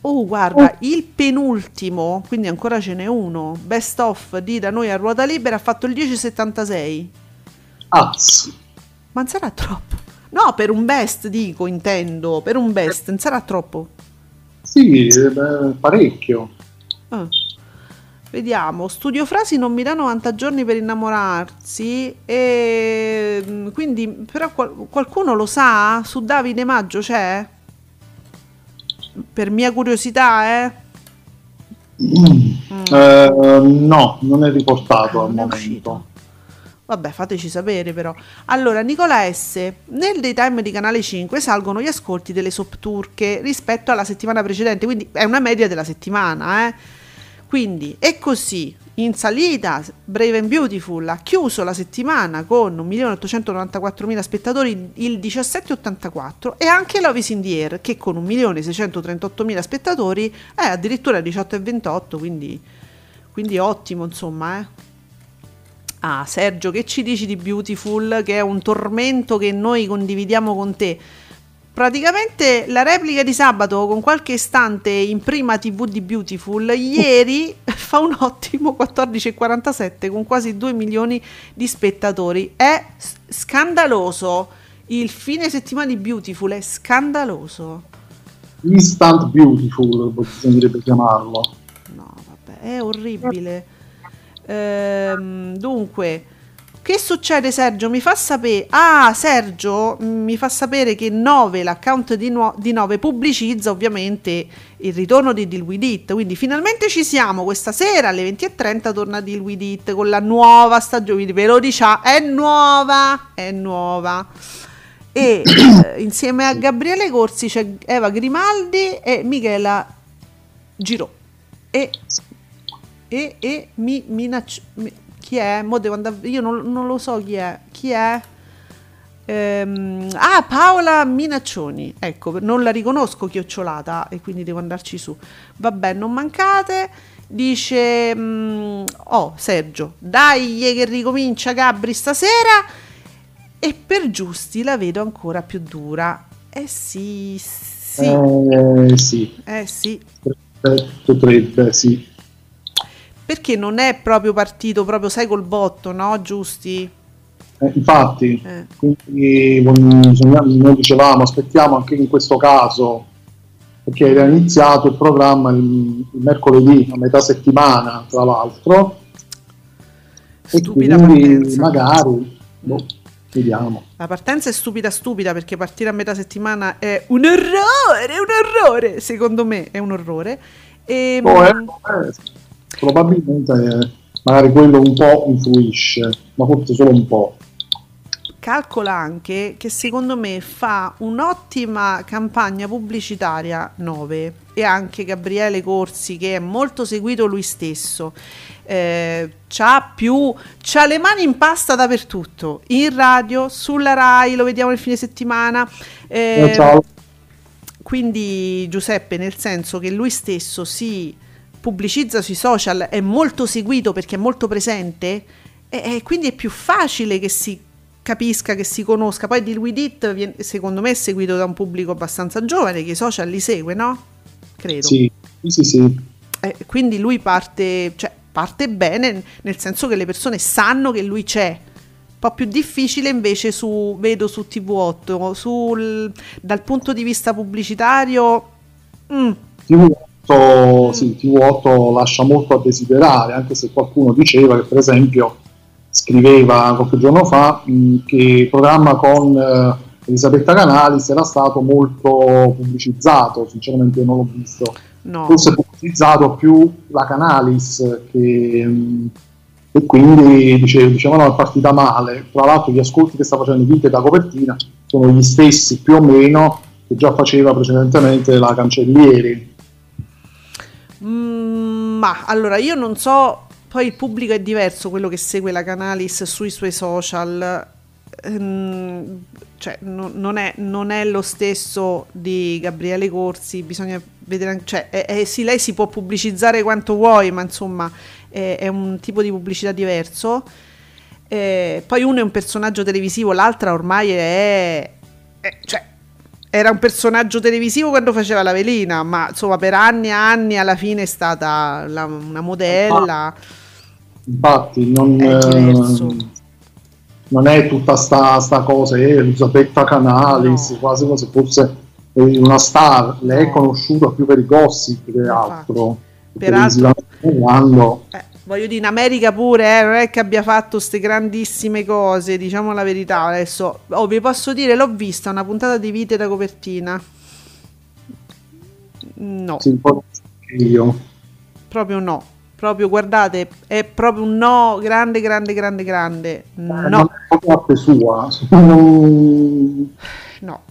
Oh, guarda, oh. il penultimo, quindi ancora ce n'è uno, Best of di Da Noi a Ruota Libera, ha fatto il 10,76. Ah, sì. Ma non sarà troppo? No, per un best dico, intendo, per un best, non sarà troppo? Sì, beh, parecchio. Ah. Vediamo, Studio Frasi non mi dà 90 giorni per innamorarsi e mm, quindi però qual- qualcuno lo sa? Su Davide Maggio c'è? Per mia curiosità, eh? Mm. Mm. Eh, no, non è riportato ah, al momento. Uscito. Vabbè, fateci sapere però. Allora, Nicola S. Nel daytime di Canale 5 salgono gli ascolti delle sop turche rispetto alla settimana precedente, quindi è una media della settimana, eh? Quindi è così, in salita Brave and Beautiful ha chiuso la settimana con 1.894.000 spettatori il 17,84 e anche Love is in the Air che con 1.638.000 spettatori è addirittura 18,28 quindi, quindi ottimo insomma eh. Ah Sergio che ci dici di Beautiful che è un tormento che noi condividiamo con te praticamente la replica di sabato con qualche istante in prima tv di Beautiful ieri fa un ottimo 14,47 con quasi 2 milioni di spettatori. È scandaloso. Il fine settimana di Beautiful è scandaloso. Instant beautiful bisognerebbe chiamarlo. No vabbè è orribile. Ehm, dunque che succede Sergio? Mi fa sapere... Ah, Sergio mi fa sapere che 9, l'account di, nu- di 9 pubblicizza ovviamente il ritorno di Deal With It, quindi finalmente ci siamo, questa sera alle 20.30 torna Deal With It con la nuova stagione, ve lo diciamo, è nuova, è nuova. E eh, insieme a Gabriele Corsi c'è Eva Grimaldi e Michela Giro. E, e, e mi, minacci, mi, chi è? Mo devo andare, io non, non, lo so chi è. Chi è? Ehm, ah, Paola Minaccioni. Ecco, non la riconosco chiocciolata e quindi devo andarci su. Vabbè, non mancate. Dice, mm, oh Sergio, dai che ricomincia Gabri stasera. E per giusti la vedo ancora più dura. Eh sì, sì. Eh sì. Eh sì. Potrebbe, sì perché non è proprio partito proprio, sai, col botto, no? Giusti? Eh, infatti, eh. quindi noi dicevamo, aspettiamo anche in questo caso, perché era iniziato il programma il, il mercoledì, a metà settimana, tra l'altro, stupida e quindi partenza. magari, boh, vediamo. La partenza è stupida stupida perché partire a metà settimana è un orrore, un orrore, secondo me è un orrore. E, oh, eh, eh probabilmente magari quello un po' influisce, ma forse solo un po'. Calcola anche che secondo me fa un'ottima campagna pubblicitaria 9 e anche Gabriele Corsi che è molto seguito lui stesso. Eh, c'ha più c'ha le mani in pasta dappertutto in radio, sulla Rai, lo vediamo il fine settimana. Eh, eh, ciao. Quindi Giuseppe, nel senso che lui stesso si pubblicizza sui social, è molto seguito perché è molto presente e, e quindi è più facile che si capisca, che si conosca. Poi With It viene, secondo me è seguito da un pubblico abbastanza giovane che i social li segue, no? Credo. Sì, Sì, sì. Eh, quindi lui parte, cioè, parte bene, nel senso che le persone sanno che lui c'è. Un po' più difficile invece su, vedo su TV8, sul, dal punto di vista pubblicitario... Mm. TV8, mm. sì, TV8 lascia molto a desiderare, anche se qualcuno diceva che per esempio scriveva qualche giorno fa mh, mm, che il programma con eh, Elisabetta Canalis era stato molto pubblicizzato, sinceramente non l'ho visto no. forse pubblicizzato più la Canalis che, mm, e quindi dice, dicevano è partita male. Tra l'altro gli ascolti che sta facendo Vite da copertina sono gli stessi più o meno che già faceva precedentemente la Cancellieri. Mm, ma allora io non so, poi il pubblico è diverso, quello che segue la Canalis sui suoi social. Ehm, cioè, no, non, è, non, è, lo stesso di Gabriele Corsi, bisogna vedere, cioè, è, è, sì, lei si può pubblicizzare quanto vuoi, ma insomma è, è un tipo di pubblicità diverso. Eh, poi uno è un personaggio televisivo, l'altra ormai è, cioè, era un personaggio televisivo quando faceva la velina, ma insomma per anni e anni alla fine è stata la, una modella. Infatti, non, eh, non è tutta sta, sta cosa, eh, Elisabetta Canalis, no. quasi come se fosse una star, lei è conosciuta più per i gossip che altro. Peraltro, eh, voglio dire, in America pure eh, non è che abbia fatto queste grandissime cose, diciamo la verità. Adesso, oh, vi posso dire, l'ho vista una puntata di Vite da copertina. No. Io. Proprio no. Proprio, guardate, è proprio un no grande, grande, grande, grande. No. Eh, non è arte sua. no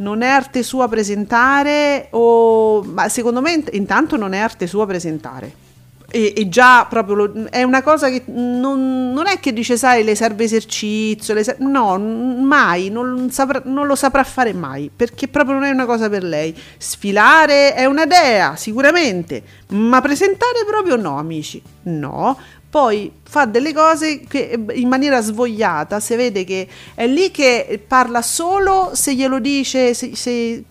non è arte sua presentare o ma secondo me intanto non è arte sua presentare e, e già proprio lo, è una cosa che non, non, è che dice sai le serve esercizio le serve, no mai non, saprà, non, lo saprà fare mai perché proprio non è una cosa per lei. Sfilare è una dea sicuramente ma presentare proprio no amici no poi fa delle cose che in maniera svogliata, si vede che è lì che parla solo se glielo dice, se, se,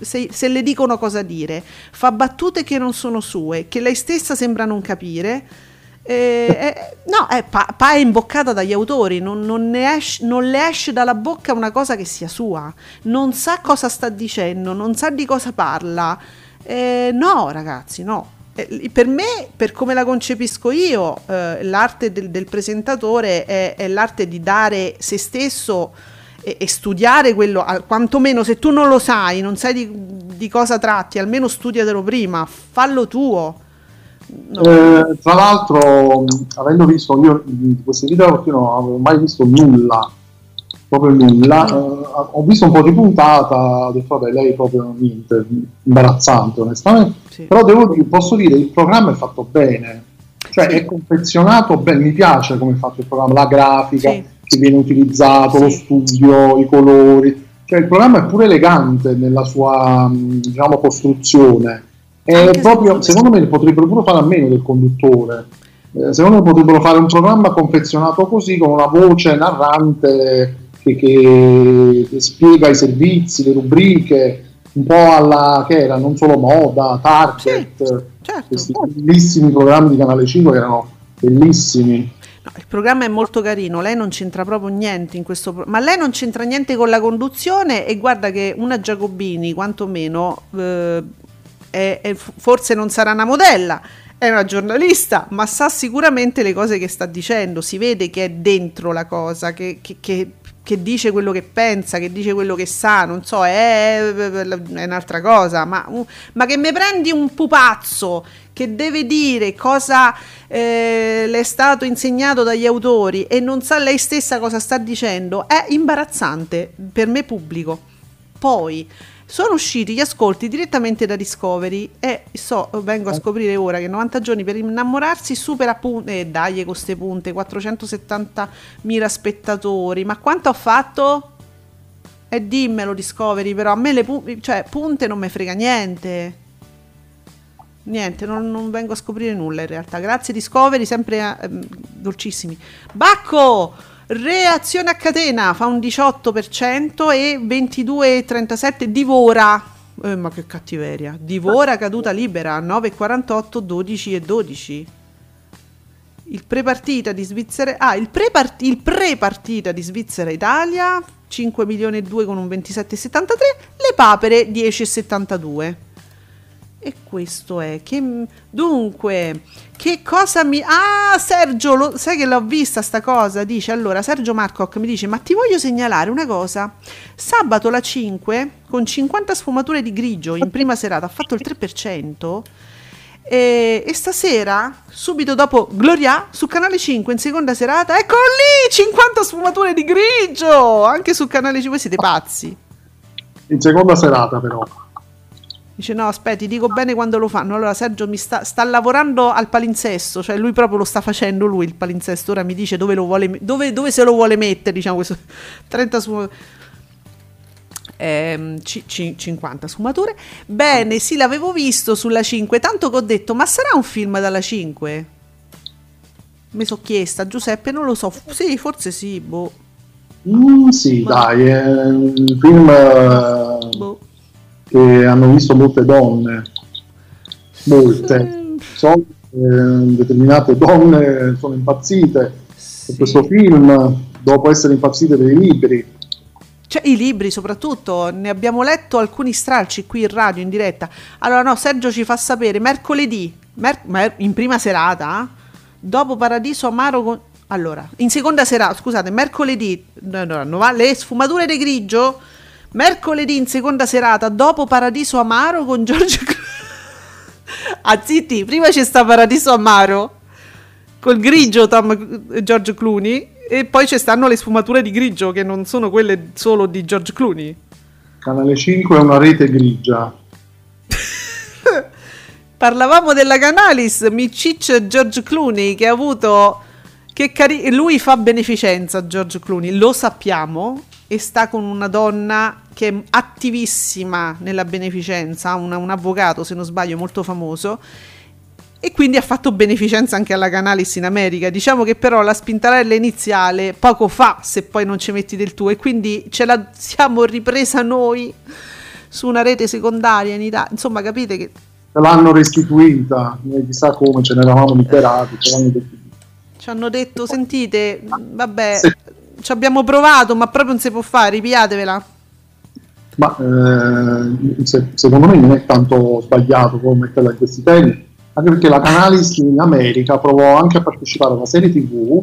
se, se, le dicono cosa dire, fa battute che non sono sue, che lei stessa sembra non capire. Eh, eh, no, è, pa, pa è imboccata dagli autori, non, non, esce, non, le esce dalla bocca una cosa che sia sua, non sa cosa sta dicendo, non sa di cosa parla. Eh, no, ragazzi, no. Eh, per me, per come la concepisco io, eh, l'arte del, del presentatore è, è, l'arte di dare se stesso e, e, studiare quello, quantomeno se tu non lo sai, non sai di, di cosa tratti, almeno studiatelo prima, fallo tuo. No. Eh, tra l'altro, avendo visto io di questi video, io non avevo mai visto nulla proprio nulla. Uh, ho visto un po' di puntata, ho detto vabbè, lei proprio niente, imbarazzante onestamente, sì. però devo dire, posso dire, il programma è fatto bene, cioè sì. è confezionato bene, mi piace come è fatto il programma, la grafica sì. che viene utilizzato, lo studio, i colori, cioè il programma è pure elegante nella sua diciamo, costruzione. È proprio, secondo me potrebbero pure fare a meno del conduttore. Eh, secondo me potrebbero fare un programma confezionato così con una voce narrante che, che, che, spiega i servizi, le rubriche, un po' alla che era non solo moda, target, sì, certo. questi bellissimi programmi di Canale 5 che erano bellissimi. No, il programma è molto carino, lei non c'entra proprio niente in questo pro- ma lei non c'entra niente con la conduzione e guarda che una Giacobini, quantomeno, eh, è, è, forse non sarà una modella, è una giornalista, ma sa sicuramente le cose che sta dicendo, si vede che è dentro la cosa, che, che, che che dice quello che pensa, che dice quello che sa, non so, è, è un'altra cosa, ma, ma, che mi prendi un pupazzo che deve dire cosa eh, le è stato insegnato dagli autori e non sa lei stessa cosa sta dicendo, è imbarazzante per me pubblico. Poi sono usciti gli ascolti direttamente da Discovery e so, vengo a scoprire ora che 90 giorni per innamorarsi supera punte, eh, dai con queste punte, 470.000 spettatori, ma quanto ho fatto? E eh, dimmelo Discovery, però a me le pu- cioè, punte non mi frega niente. Niente, non, non, vengo a scoprire nulla in realtà. Grazie Discovery, sempre eh, dolcissimi. Bacco! Reazione a catena fa un 18% e 22,37% divora. Eh, ma che cattiveria. Divora caduta libera 9,48, 12 e 12. Il prepartita di Svizzera. Ah, il, prepart- il pre-partita di Svizzera-Italia 5 milioni e 2 con un 27,73. Le papere 10,72. E questo è che dunque che cosa mi Ah, Sergio, lo, sai che l'ho vista sta cosa? Dice allora Sergio Marcoc mi dice "Ma ti voglio segnalare una cosa. Sabato la 5 con 50 sfumature di grigio in prima serata ha fatto il 3% e, e, stasera, subito dopo Gloria, su canale 5 in seconda serata, eccolo lì! 50 sfumature di grigio! Anche su canale 5 siete pazzi. In seconda serata, però. Dice no, aspetti, dico bene quando lo fanno. Allora Sergio mi sta, sta, lavorando al palinsesto, cioè lui proprio lo sta facendo lui il palinsesto. Ora mi dice dove, lo vuole, dove, dove se lo vuole mettere, diciamo questo 30 su eh, c- c- 50 sfumature. Bene, sì, l'avevo visto sulla 5, tanto che ho detto, ma sarà un film dalla 5? Mi sono chiesta, Giuseppe, non lo so. Sì, forse sì, boh. Mm, sì, ma... dai, è un film boh che hanno visto molte donne, molte, so, eh, determinate donne sono impazzite sì. per questo film dopo essere impazzite per i libri. Cioè, i libri soprattutto, ne abbiamo letto alcuni stralci qui in radio, in diretta. Allora no, Sergio ci fa sapere, mercoledì, mer- in prima serata, dopo Paradiso Amaro con... Allora, in seconda serata, scusate, mercoledì, no, no, no, le sfumature di grigio Mercoledì in seconda serata, dopo Paradiso Amaro con Giorgio Clooney. ah, zitti, prima c'è sta Paradiso Amaro col grigio Tom George Clooney e poi ci stanno le sfumature di grigio che non sono quelle solo di George Clooney. Canale 5 è una rete grigia. Parlavamo della Canalis, Micic George Clooney che ha avuto che cari- lui fa beneficenza George Clooney, lo sappiamo e sta con una donna che è attivissima nella beneficenza, una, un avvocato se non sbaglio molto famoso e quindi ha fatto beneficenza anche alla Canalis in America. Diciamo che però la spintarella iniziale poco fa se poi non ci metti del tuo e quindi ce la siamo ripresa noi su una rete secondaria in Italia. Insomma, capite che ce l'hanno restituita, chissà come ce ne eravamo liberati. Ci hanno detto, sentite, vabbè, sì. ci abbiamo provato, ma proprio non si può fare, ripiatevela. Ma eh, se, secondo me non è tanto sbagliato come metterla in questi temi, anche perché la Canalis in America provò anche a partecipare a una serie tv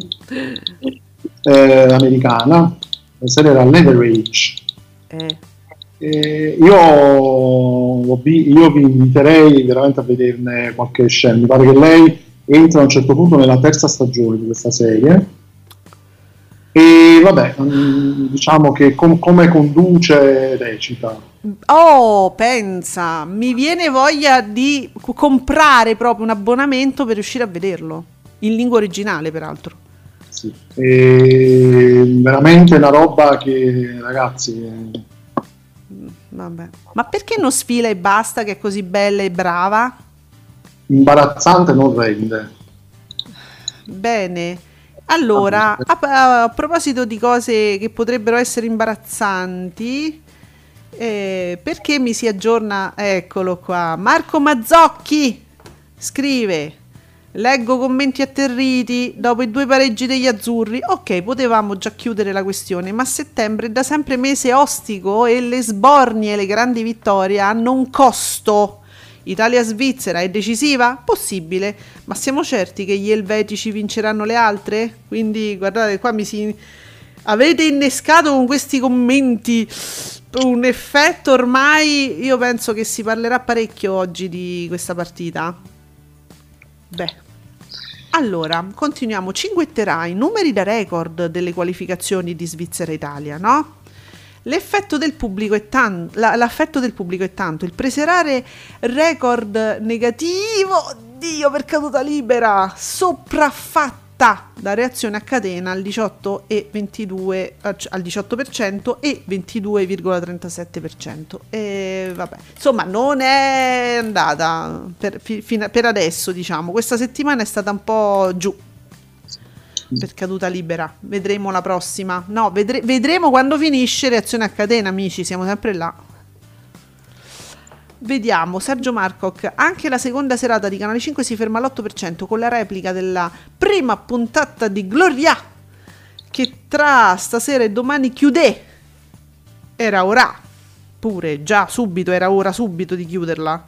eh, americana, la serie era Leverage. Eh. Eh, io, io, vi inviterei veramente a vederne qualche scena. Mi pare che lei entra a un certo punto nella terza stagione di questa serie e vabbè, diciamo che com- come conduce recita. Oh, pensa, mi viene voglia di comprare proprio un abbonamento per riuscire a vederlo, in lingua originale peraltro. Sì, è veramente una roba che ragazzi... Mm, vabbè. Ma perché non sfila e basta che è così bella e brava? Imbarazzante non rende. Bene. Allora, a, a, proposito di cose che potrebbero essere imbarazzanti, eh, perché mi si aggiorna? Eccolo qua. Marco Mazzocchi scrive: Leggo commenti atterriti dopo i due pareggi degli azzurri. Ok, potevamo già chiudere la questione, ma settembre è da sempre mese ostico e le sbornie e le grandi vittorie hanno un costo Italia-Svizzera è decisiva? Possibile, ma siamo certi che gli elvetici vinceranno le altre? Quindi guardate, qua mi si... Avete innescato con questi commenti un effetto ormai, io penso che si parlerà parecchio oggi di questa partita. Beh, allora, continuiamo. Cinguetterai, numeri da record delle qualificazioni di Svizzera-Italia, no? L'effetto del pubblico è tanto, la, l'affetto del pubblico è tanto, il preserare record negativo, Dio per caduta libera, sopraffatta da reazione a catena al 18 e 22 al 18% e 22,37%. E vabbè, insomma, non è andata per, per adesso, diciamo. Questa settimana è stata un po' giù per caduta libera. Vedremo la prossima. No, vedre- vedremo quando finisce reazione a catena, amici. Siamo sempre là. Vediamo, Sergio Marcoc, anche la seconda serata di Canale 5 si ferma all'8% con la replica della prima puntata di Gloria che tra stasera e domani chiude. Era ora, pure, già subito, era ora subito di chiuderla.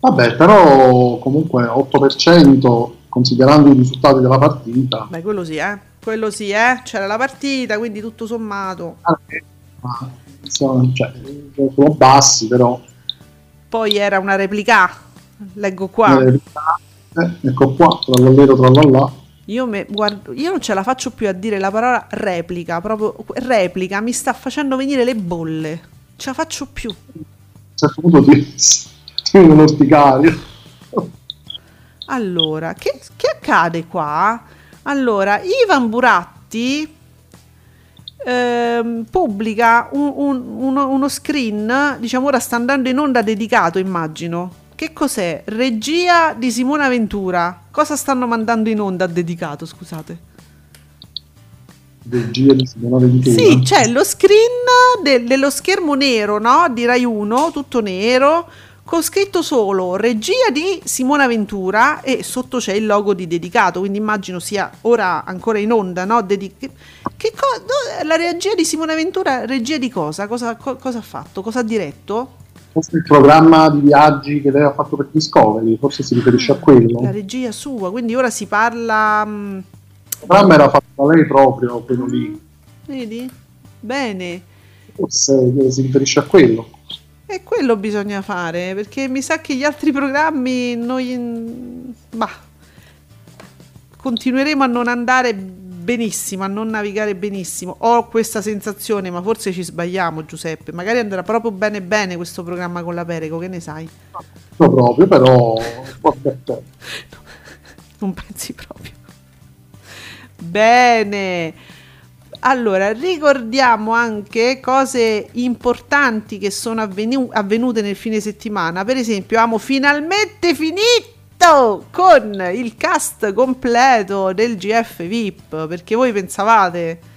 Vabbè, però comunque 8% considerando i risultati della partita. Beh, quello sì, eh. Quello sì, eh. C'era la partita, quindi tutto sommato. Ah, ma, sono, cioè, sono bassi, però. Poi era una replica. Leggo qua. Eh, ecco qua, tra l'allero, tra l'allà. Io, me, guardo, io non ce la faccio più a dire la parola replica, proprio replica, mi sta facendo venire le bolle. Ce la faccio più. A un certo punto ti, ti un orticario. Allora, che, che accade qua? Allora, Ivan Buratti eh, pubblica un, un, uno, uno, screen, diciamo ora sta andando in onda dedicato, immagino. Che cos'è? Regia di Simona Ventura. Cosa stanno mandando in onda dedicato, scusate? Regia di Simona Ventura? Sì, c'è lo screen de- dello schermo nero, no? Di Rai 1, tutto nero con scritto solo regia di Simona Ventura e sotto c'è il logo di dedicato, quindi immagino sia ora ancora in onda, no? Dedi- che co- la regia di Simona Ventura, regia di cosa? Cosa, co- cosa ha fatto? Cosa ha diretto? Forse il programma di viaggi che lei ha fatto per Discovery, forse si riferisce a quello. La regia sua, quindi ora si parla... Mm, il programma era fatto da lei proprio, quello lì. Vedi? Bene. Forse si riferisce a quello. E quello bisogna fare, perché mi sa che gli altri programmi noi... Bah, continueremo a non andare benissimo, a non navigare benissimo. Ho questa sensazione, ma forse ci sbagliamo Giuseppe. Magari andrà proprio bene bene questo programma con la Perego, che ne sai? No, proprio, però... non pensi proprio. Bene. Allora, ricordiamo anche cose importanti che sono avvenu- avvenute nel fine settimana. Per esempio, abbiamo finalmente finito con il cast completo del GF VIP, perché voi pensavate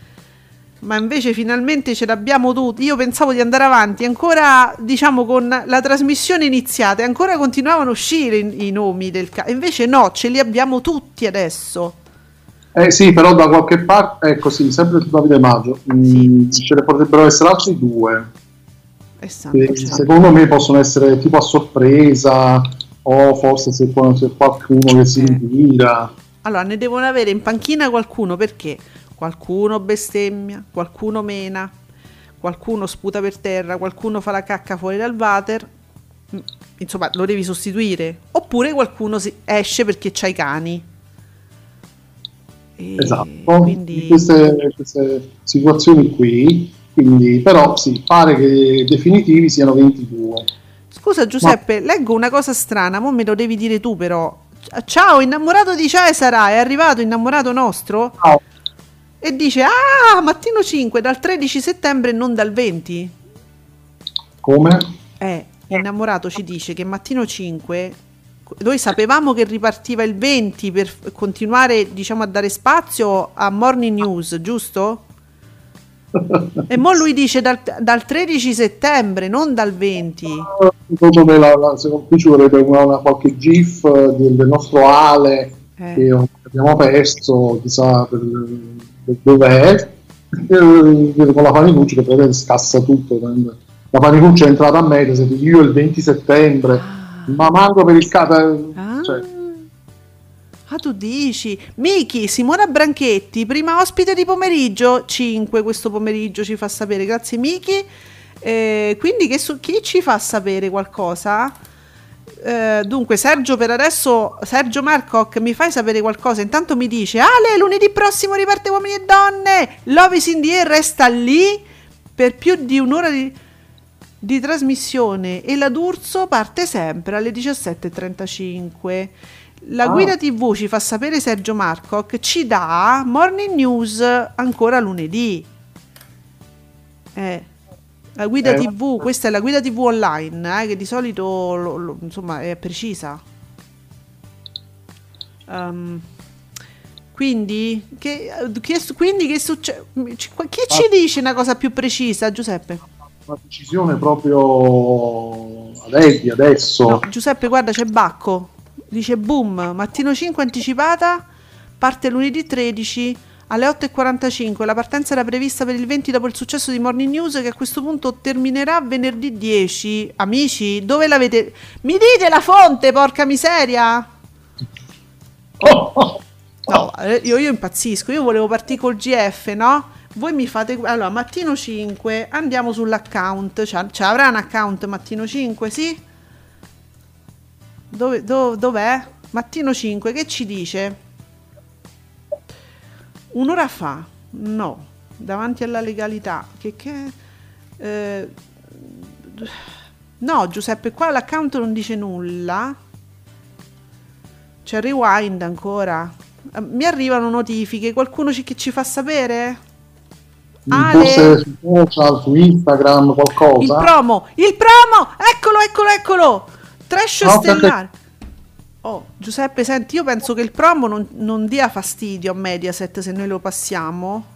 ma invece finalmente ce l'abbiamo tutti. Io pensavo di andare avanti ancora, diciamo, con la trasmissione iniziata e ancora continuavano a uscire i, i nomi del cast. Invece no, ce li abbiamo tutti adesso. Eh sì, però da qualche parte, ecco sì, sempre su Davide Maggio, sì. Mm, ce ne potrebbero essere altri due. Esatto, certo. Secondo me possono essere tipo a sorpresa o forse se c'è qualcuno che si eh. ritira. Allora, ne devono avere in panchina qualcuno perché qualcuno bestemmia, qualcuno mena, qualcuno sputa per terra, qualcuno fa la cacca fuori dal water. Mm, insomma, lo devi sostituire. Oppure qualcuno esce perché c'ha i cani esatto, quindi... in queste, queste, situazioni qui, quindi, però sì, pare che i definitivi siano 22. Scusa Giuseppe, Ma... leggo una cosa strana, mo me lo devi dire tu però. Ciao, innamorato di Cesara, è arrivato innamorato nostro? Ciao. E dice, ah, mattino 5, dal 13 settembre e non dal 20. Come? Eh, innamorato ci dice che mattino 5 noi sapevamo che ripartiva il 20 per continuare diciamo, a dare spazio a Morning News, giusto? e mo lui dice dal, dal 13 settembre, non dal 20. Secondo me, la, la, secondo me ci vorrebbe una, una, qualche GIF del, del nostro Ale eh. che abbiamo perso, chissà per, per dov'è, con la Panicucci che praticamente scassa tutto. La Panicucci è entrata a Mediaset, io il 20 settembre. Ma manco per il capo. Ah. Cioè. ah, tu dici. Miki, Simona Branchetti, prima ospite di pomeriggio, 5 questo pomeriggio ci fa sapere. Grazie Miki. Eh, quindi che su- chi ci fa sapere qualcosa? Eh, dunque Sergio per adesso Sergio Marcoc mi fai sapere qualcosa intanto mi dice Ale lunedì prossimo riparte uomini e donne Love is in the air resta lì per più di un'ora di di trasmissione e la D'Urso parte sempre alle 17.35. La oh. guida TV ci fa sapere Sergio Marcoc, ci dà Morning News ancora lunedì. Eh, la guida eh. TV, questa è la guida TV online, eh, che di solito lo, lo, insomma, è precisa. Um, quindi, che, che, quindi che succede? Chi ci dice una cosa più precisa, Giuseppe? Una decisione proprio adesso. No, Giuseppe, guarda, c'è Bacco. Dice boom, mattino 5 anticipata, parte lunedì 13 alle 8.45. La partenza era prevista per il 20 dopo il successo di Morning News che a questo punto terminerà venerdì 10. Amici, dove l'avete? Mi dite la fonte, porca miseria! Oh, No, eh, io, io impazzisco, io volevo partire col GF, no? Voi mi fate... Allora, mattino 5, andiamo sull'account. Cioè, cioè avrà un account mattino 5, sì? Dove, do, dov'è? Mattino 5, che ci dice? Un'ora fa? No, davanti alla legalità. Che che... Eh, no, Giuseppe, qua l'account non dice nulla. C'è rewind ancora. Mi arrivano notifiche, qualcuno ci, che ci fa sapere? Ale. Forse su social, su Instagram, qualcosa. Il promo, il promo, eccolo, eccolo, eccolo. Trash no, stellare. Oh, Giuseppe, senti, io penso che il promo non, non, dia fastidio a Mediaset se noi lo passiamo.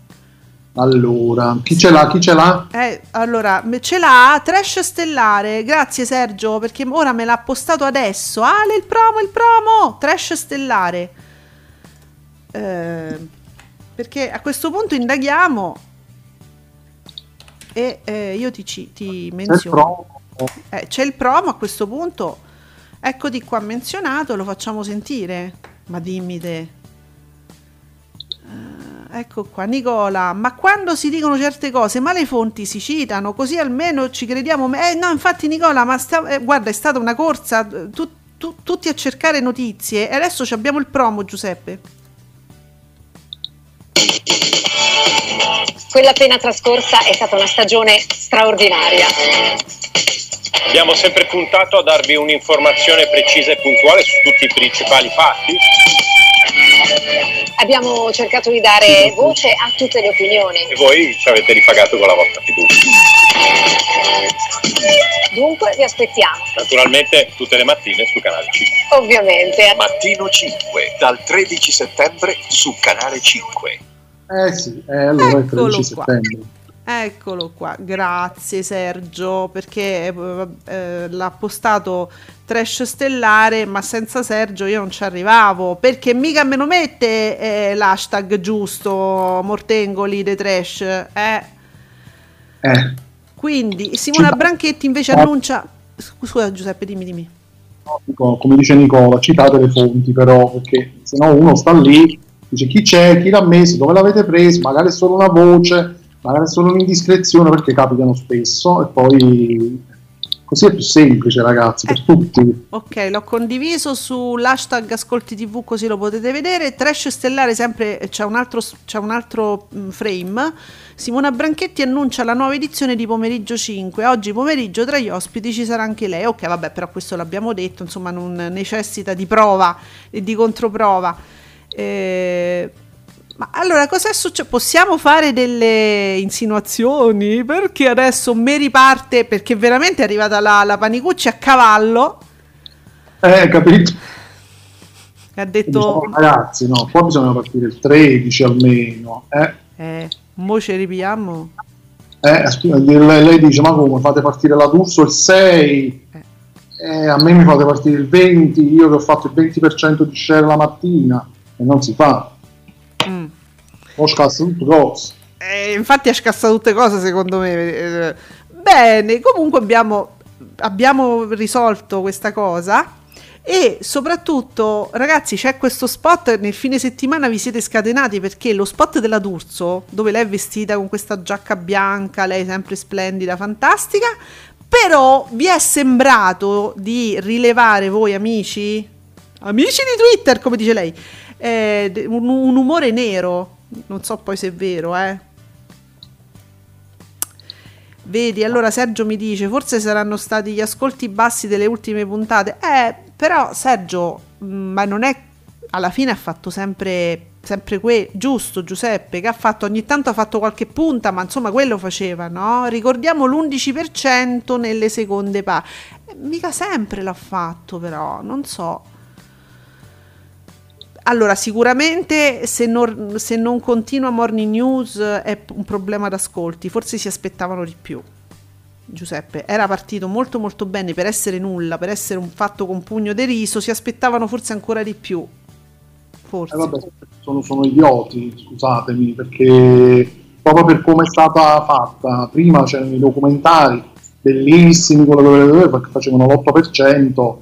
Allora, chi ce l'ha? Chi ce l'ha? Eh, allora, ce l'ha Trash Stellare. Grazie Sergio, perché ora me l'ha postato adesso. Ale, il promo, il promo! Trash Stellare. Eh, perché a questo punto indaghiamo e eh, io ti, ti menziono. Eh, c'è il promo a questo punto. Eccoti qua menzionato, lo facciamo sentire. Ma dimmi te. Uh, ecco qua, Nicola. Ma quando si dicono certe cose, ma le fonti si citano, così almeno ci crediamo. Eh no, infatti, Nicola, ma sta, eh, guarda, è stata una corsa. Tu, tu, tutti a cercare notizie. E adesso abbiamo il promo, Giuseppe. Quella appena trascorsa è stata una stagione straordinaria. Abbiamo sempre puntato a darvi un'informazione precisa e puntuale su tutti i principali fatti. Abbiamo cercato di dare voce a tutte le opinioni. E voi ci avete ripagato con la vostra fiducia. Dunque vi aspettiamo. Naturalmente tutte le mattine su Canale 5. Ovviamente. Mattino 5, dal 13 settembre su Canale 5. Eh sì, eh, allora Eccolo è il 13 qua. settembre. Eccolo qua, grazie Sergio, perché eh, eh, l'ha postato Trash Stellare, ma senza Sergio io non ci arrivavo, perché mica me lo mette eh, l'hashtag giusto, Mortengoli de Trash, eh. eh. Quindi Simona Branchetti invece annuncia... Scusa Giuseppe, dimmi, dimmi. come dice Nicola, citate le fonti però, perché se no uno sta lì dice chi c'è, chi l'ha messo, dove l'avete preso, magari è solo una voce, magari è solo un'indiscrezione perché capitano spesso. E poi così è più semplice ragazzi per eh, tutti. ok l'ho condiviso sull'hashtag ascolti tv così lo potete vedere. Trash stellare sempre c'è un altro, c'è un altro mm, frame. Simona Branchetti annuncia la nuova edizione di pomeriggio 5 oggi pomeriggio tra gli ospiti ci sarà anche lei. Ok vabbè però questo l'abbiamo detto insomma non necessita di prova e di controprova eh, ma allora cosa è successo? Possiamo fare delle insinuazioni? Perché adesso mi riparte? Perché veramente è arrivata la, la Panicucci a cavallo. Eh, capito. Ha detto... Diciamo, ragazzi, no, qua bisogna partire il 13 almeno. Eh, eh mo ci ripiamo. Eh, lei, dice, ma come fate partire la D'Urso il 6? Eh. Eh, a me mi fate partire il 20, io che ho fatto il 20% di share la mattina non si fa. Mm. Ho scassato tutte cose. Eh, infatti ha scassato tutte cose secondo me. Bene, comunque abbiamo, abbiamo risolto questa cosa. E soprattutto, ragazzi, c'è questo spot. Nel fine settimana vi siete scatenati perché lo spot della D'Urso, dove lei è vestita con questa giacca bianca, lei sempre splendida, fantastica. Però vi è sembrato di rilevare voi, amici, amici di Twitter, come dice lei, eh, un, un umore nero. Non so poi se è vero, eh. Vedi, allora Sergio mi dice, forse saranno stati gli ascolti bassi delle ultime puntate. Eh, però Sergio, mm, ma non è... Alla fine ha fatto sempre, sempre quello, giusto Giuseppe, che ha fatto, ogni tanto ha fatto qualche punta, ma insomma quello faceva, no? Ricordiamo l'11% nelle seconde. Eh, mica sempre l'ha fatto però, non so. Allora, sicuramente se non, se non, continua Morning News è un problema d'ascolti, forse si aspettavano di più. Giuseppe, era partito molto molto bene per essere nulla, per essere un fatto con pugno di riso, si aspettavano forse ancora di più. Forse. Eh vabbè, sono, sono idioti, scusatemi, perché proprio per come è stata fatta, prima c'erano i documentari bellissimi, quello che facevano l'8%,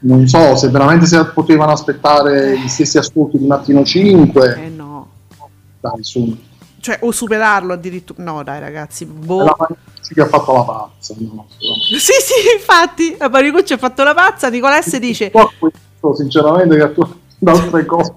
non so se veramente si potevano aspettare gli stessi ascolti di Mattino 5. Eh no. Dai, su. Cioè, o superarlo addirittura. No, dai, ragazzi. Boh. La Panicucci che ha fatto la pazza. No, sì, sì, infatti. La Panicucci ha fatto la pazza. Nicola S dice. Questo, sinceramente, che ha fatto altre cose.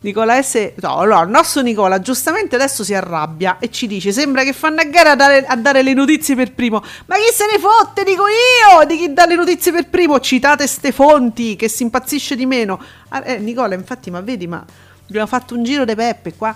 Nicola S. No, allora, il nostro Nicola giustamente adesso si arrabbia e ci dice: Sembra che fanno a gara a dare, a dare, le notizie per primo. Ma chi se ne fotte, dico io, di chi dà le notizie per primo? Citate ste fonti che si impazzisce di meno. Ah, eh, Nicola, infatti, ma vedi, ma abbiamo fatto un giro di peppe qua.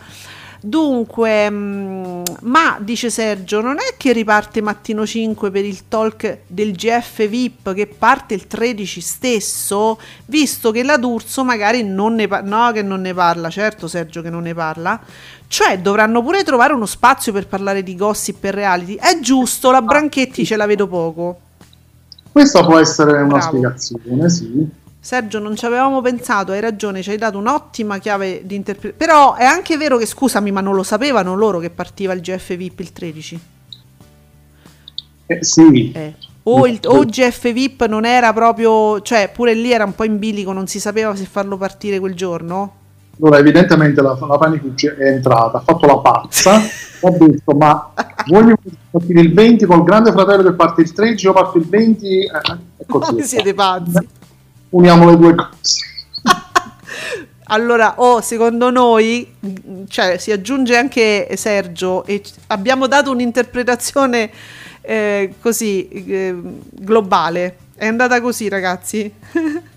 Dunque, mm, ma dice Sergio, non è che riparte mattino 5 per il talk del GF VIP che parte il 13 stesso, visto che la D'Urso magari non ne parla, no che non ne parla, certo Sergio che non ne parla, cioè dovranno pure trovare uno spazio per parlare di gossip e reality. È giusto, la Branchetti ce la vedo poco. Questa può essere una Bravo. spiegazione, sì. Sergio, non ci avevamo pensato, hai ragione, ci hai dato un'ottima chiave di interpretazione. Però è anche vero che, scusami, ma non lo sapevano loro che partiva il GF VIP il 13? Eh, sì. Eh. O, il, o GF VIP non era proprio, cioè pure lì era un po' in bilico, non si sapeva se farlo partire quel giorno? Allora, evidentemente la, la Panicucci è entrata, ha fatto la pazza, ho detto, ma voglio partire il 20 col grande fratello che parte il 13, io parto il 20, eh, eh così. Siete pazzi uniamo le due cose. allora, oh, secondo noi, cioè, si aggiunge anche Sergio e abbiamo dato un'interpretazione eh, così eh, globale. È andata così, ragazzi.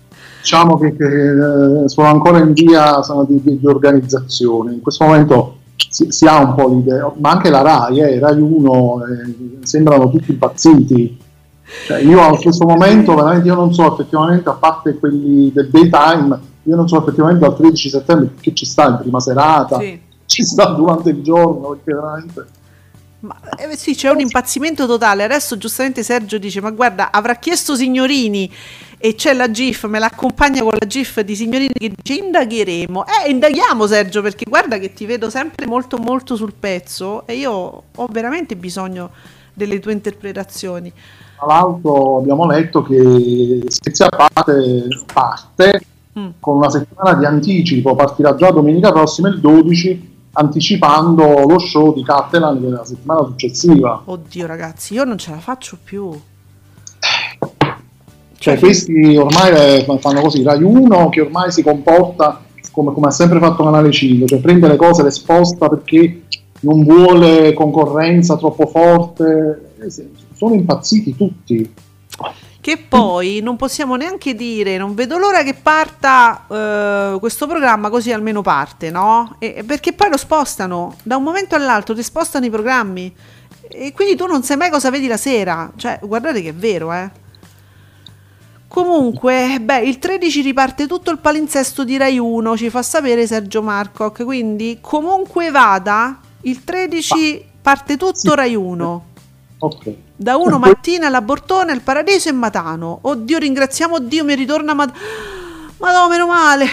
diciamo che, che eh, sono ancora in via sono di, di, di, organizzazione. In questo momento si, si, ha un po' l'idea, ma anche la RAI, eh, RAI 1, eh, sembrano tutti impazziti cioè, io a questo momento veramente io non so effettivamente, a parte quelli del daytime, io non so effettivamente dal 13 settembre che ci sta in prima serata, sì. ci sta durante il giorno, perché veramente... Ma, eh, sì, c'è un impazzimento totale. Adesso giustamente Sergio dice: Ma guarda, avrà chiesto signorini e c'è la GIF, me l'accompagna con la GIF di signorini che dice indagheremo. Eh, indaghiamo Sergio, perché guarda che ti vedo sempre molto molto sul pezzo e io ho veramente bisogno delle tue interpretazioni. Tra l'altro abbiamo letto che Spezia parte, parte mm. con una settimana di anticipo, partirà già domenica prossima il 12 anticipando lo show di Catalan della settimana successiva. Oddio ragazzi, io non ce la faccio più. Cioè, cioè questi ormai eh, fanno così, Rai 1 che ormai si comporta come, come ha sempre fatto Canale 5, cioè prende le cose, le sposta perché non vuole concorrenza troppo forte. Eh, sono impazziti tutti. Che poi non possiamo neanche dire, non vedo l'ora che parta uh, questo programma, così almeno parte, no? E, perché poi lo spostano da un momento all'altro, ti spostano i programmi. E quindi tu non sai mai cosa vedi la sera. Cioè, guardate che è vero, eh. Comunque, beh, il 13 riparte tutto il palinsesto di Rai 1, ci fa sapere Sergio Marcoc. Quindi, comunque vada, il 13 parte tutto. Rai 1. Ok. Da uno mattina alla Bortone, al Paradiso e Matano. Oddio, ringraziamo Dio, mi ritorna Ma no, meno male.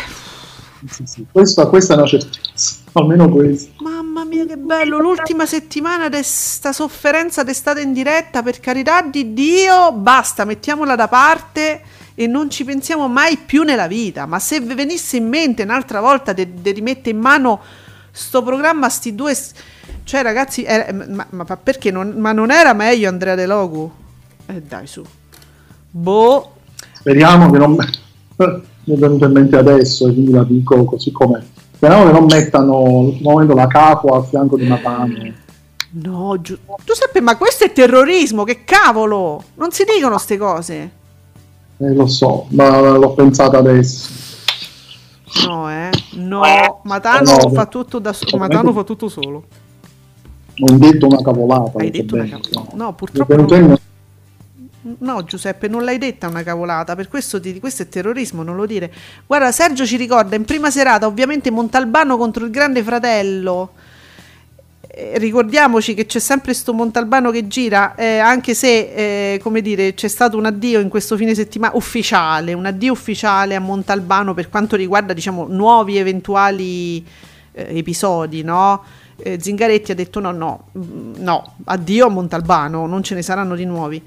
Sì, sì. Questa, questa, è una certezza, almeno questo. Mamma mia, che bello! L'ultima settimana di questa sofferenza d'estate in diretta, per carità di Dio, basta, mettiamola da parte e non ci pensiamo mai più nella vita. Ma se vi venisse in mente un'altra volta di rimette in mano sto programma, sti due cioè, ragazzi, era, ma, ma, perché non, ma non era meglio Andrea De Logu? Eh dai, su. Boh. Speriamo che non mi è venuto in mente adesso e quindi la dico così com'è. Speriamo che non mettano momento la capo a fianco di Natale. No, Giu- Giuseppe, ma questo è terrorismo, che cavolo! Non si dicono queste cose. Eh, lo so, ma l'ho pensata adesso. No, eh. No, Matano, no, fa, tutto da so- Matano fa tutto solo non detto una cavolata. Hai detto una cavolata. No, purtroppo. Non... No, Giuseppe, non l'hai detta una cavolata, per questo, ti, questo è terrorismo, non lo dire. Guarda, Sergio ci ricorda in prima serata, ovviamente Montalbano contro il Grande Fratello. Eh, ricordiamoci che c'è sempre questo Montalbano che gira, eh, anche se, eh, come dire, c'è stato un addio in questo fine settimana ufficiale, un addio ufficiale a Montalbano per quanto riguarda, diciamo, nuovi eventuali eh, episodi, no? Eh, Zingaretti ha detto no, no, mm, no, addio a Montalbano, non ce ne saranno di nuovi.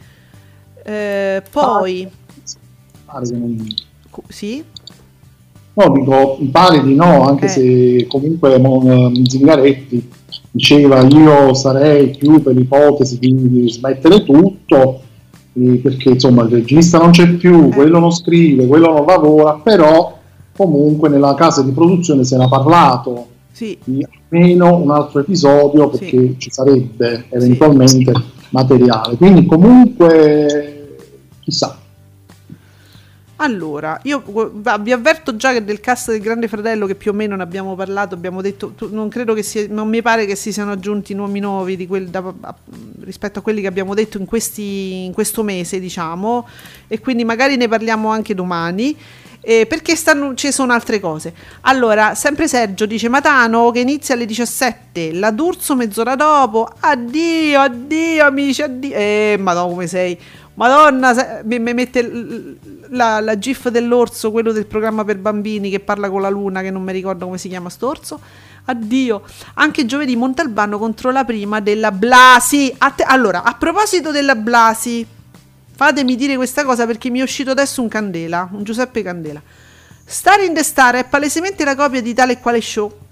Eh, poi... Sì? No, dico, pare di no, anche se comunque Zingaretti diceva io sarei più per l'ipotesi di smettere tutto eh, perché insomma il regista non c'è più, eh. quello non scrive, quello non lavora, però comunque nella casa di produzione si era parlato sì. di almeno un altro episodio perché sì. ci sarebbe eventualmente sì. materiale. Quindi comunque chissà. Allora, io vi avverto già che del cast del Grande Fratello, che più o meno ne abbiamo parlato, abbiamo detto, tu, non credo che sia, non mi pare che si siano aggiunti nomi nuovi quel, da, rispetto a quelli che abbiamo detto in, questi, in questo mese, diciamo, e quindi magari ne parliamo anche domani. Eh, perché stanno, ci sono altre cose. Allora, sempre Sergio dice Matano che inizia alle 17, la D'Urso mezz'ora dopo, addio, addio amici, addio. Eh, madonna come sei. Madonna, mi, mette la, la, gif dell'orso, quello del programma per bambini che parla con la luna, che non mi ricordo come si chiama st'orso. Addio. Anche giovedì Montalbano contro la prima della Blasi. A te, allora, a proposito della Blasi, fatemi dire questa cosa perché mi è uscito adesso un Candela, un Giuseppe Candela. Star in the Star è palesemente la copia di tale e quale show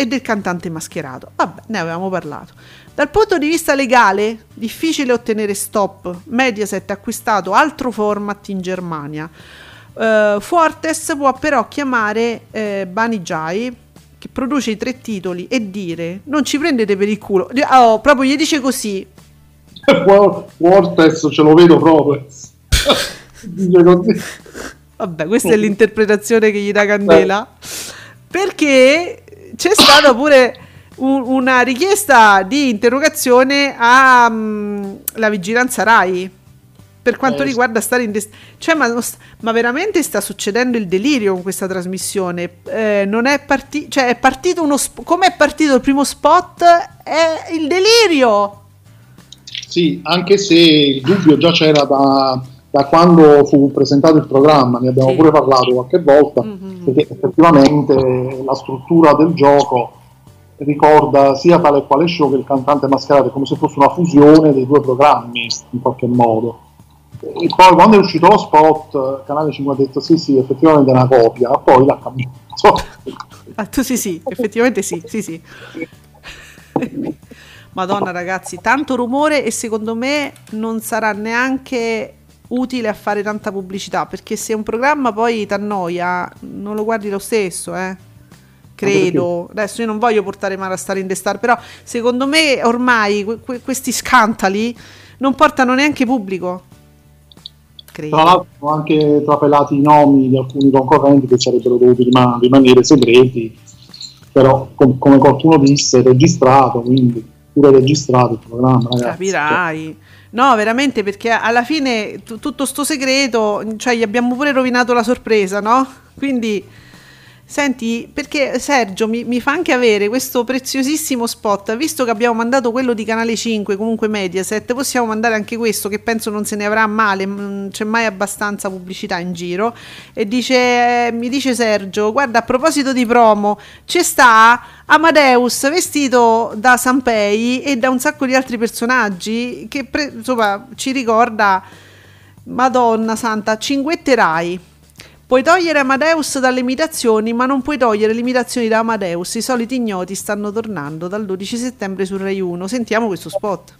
e del cantante mascherato. Vabbè, ne avevamo parlato. Dal punto di vista legale, difficile ottenere stop. Mediaset ha acquistato altro format in Germania. Uh, Fortes può però chiamare eh, Bunny Jai, che produce i tre titoli, e dire: Non ci prendete per il culo. Oh, proprio gli dice così. Fortes ce lo vedo proprio. Vabbè, questa è l'interpretazione che gli dà Candela. Perché c'è stato pure un, una richiesta di interrogazione alla um, vigilanza RAI per quanto eh, riguarda stare in dest- cioè ma, ma, veramente sta succedendo il delirio con questa trasmissione? Eh, non è partito cioè è partito uno sp- come è partito il primo spot? È il delirio! Sì anche se il dubbio già c'era da, da quando fu presentato il programma ne abbiamo sì. pure parlato qualche volta mm-hmm. perché effettivamente la struttura del gioco ricorda sia tale e quale show che il cantante mascherato, come se fosse una fusione dei due programmi in qualche modo. E poi quando è uscito lo spot, Canale 5 ha detto sì sì, effettivamente è una copia, poi l'ha cambiato. Ah, tu sì sì, effettivamente sì, sì sì. Madonna ragazzi, tanto rumore e secondo me non sarà neanche utile a fare tanta pubblicità, perché se un programma poi ti annoia, non lo guardi lo stesso, eh credo. Adesso io non voglio portare male a stare in The Star, però secondo me ormai que- questi scandali non portano neanche pubblico. Credo. Tra l'altro anche trapelati i nomi di alcuni concorrenti che sarebbero dovuti riman- rimanere segreti, però com- come qualcuno disse registrato, quindi pure registrato il programma. Ragazzi. Capirai. No, veramente perché alla fine t- tutto sto segreto, cioè gli abbiamo pure rovinato la sorpresa, no? Quindi Senti, perché Sergio mi, mi, fa anche avere questo preziosissimo spot, visto che abbiamo mandato quello di Canale 5, comunque Mediaset, possiamo mandare anche questo che penso non se ne avrà male, non c'è mai abbastanza pubblicità in giro. E dice, eh, mi dice Sergio, guarda a proposito di promo, c'è sta Amadeus vestito da Sanpei e da un sacco di altri personaggi che pre- insomma ci ricorda, Madonna Santa, cinguetterai. Puoi togliere Amadeus dalle imitazioni, ma non puoi togliere le imitazioni da Amadeus. I soliti ignoti stanno tornando dal 12 settembre su Rai 1. Sentiamo questo spot.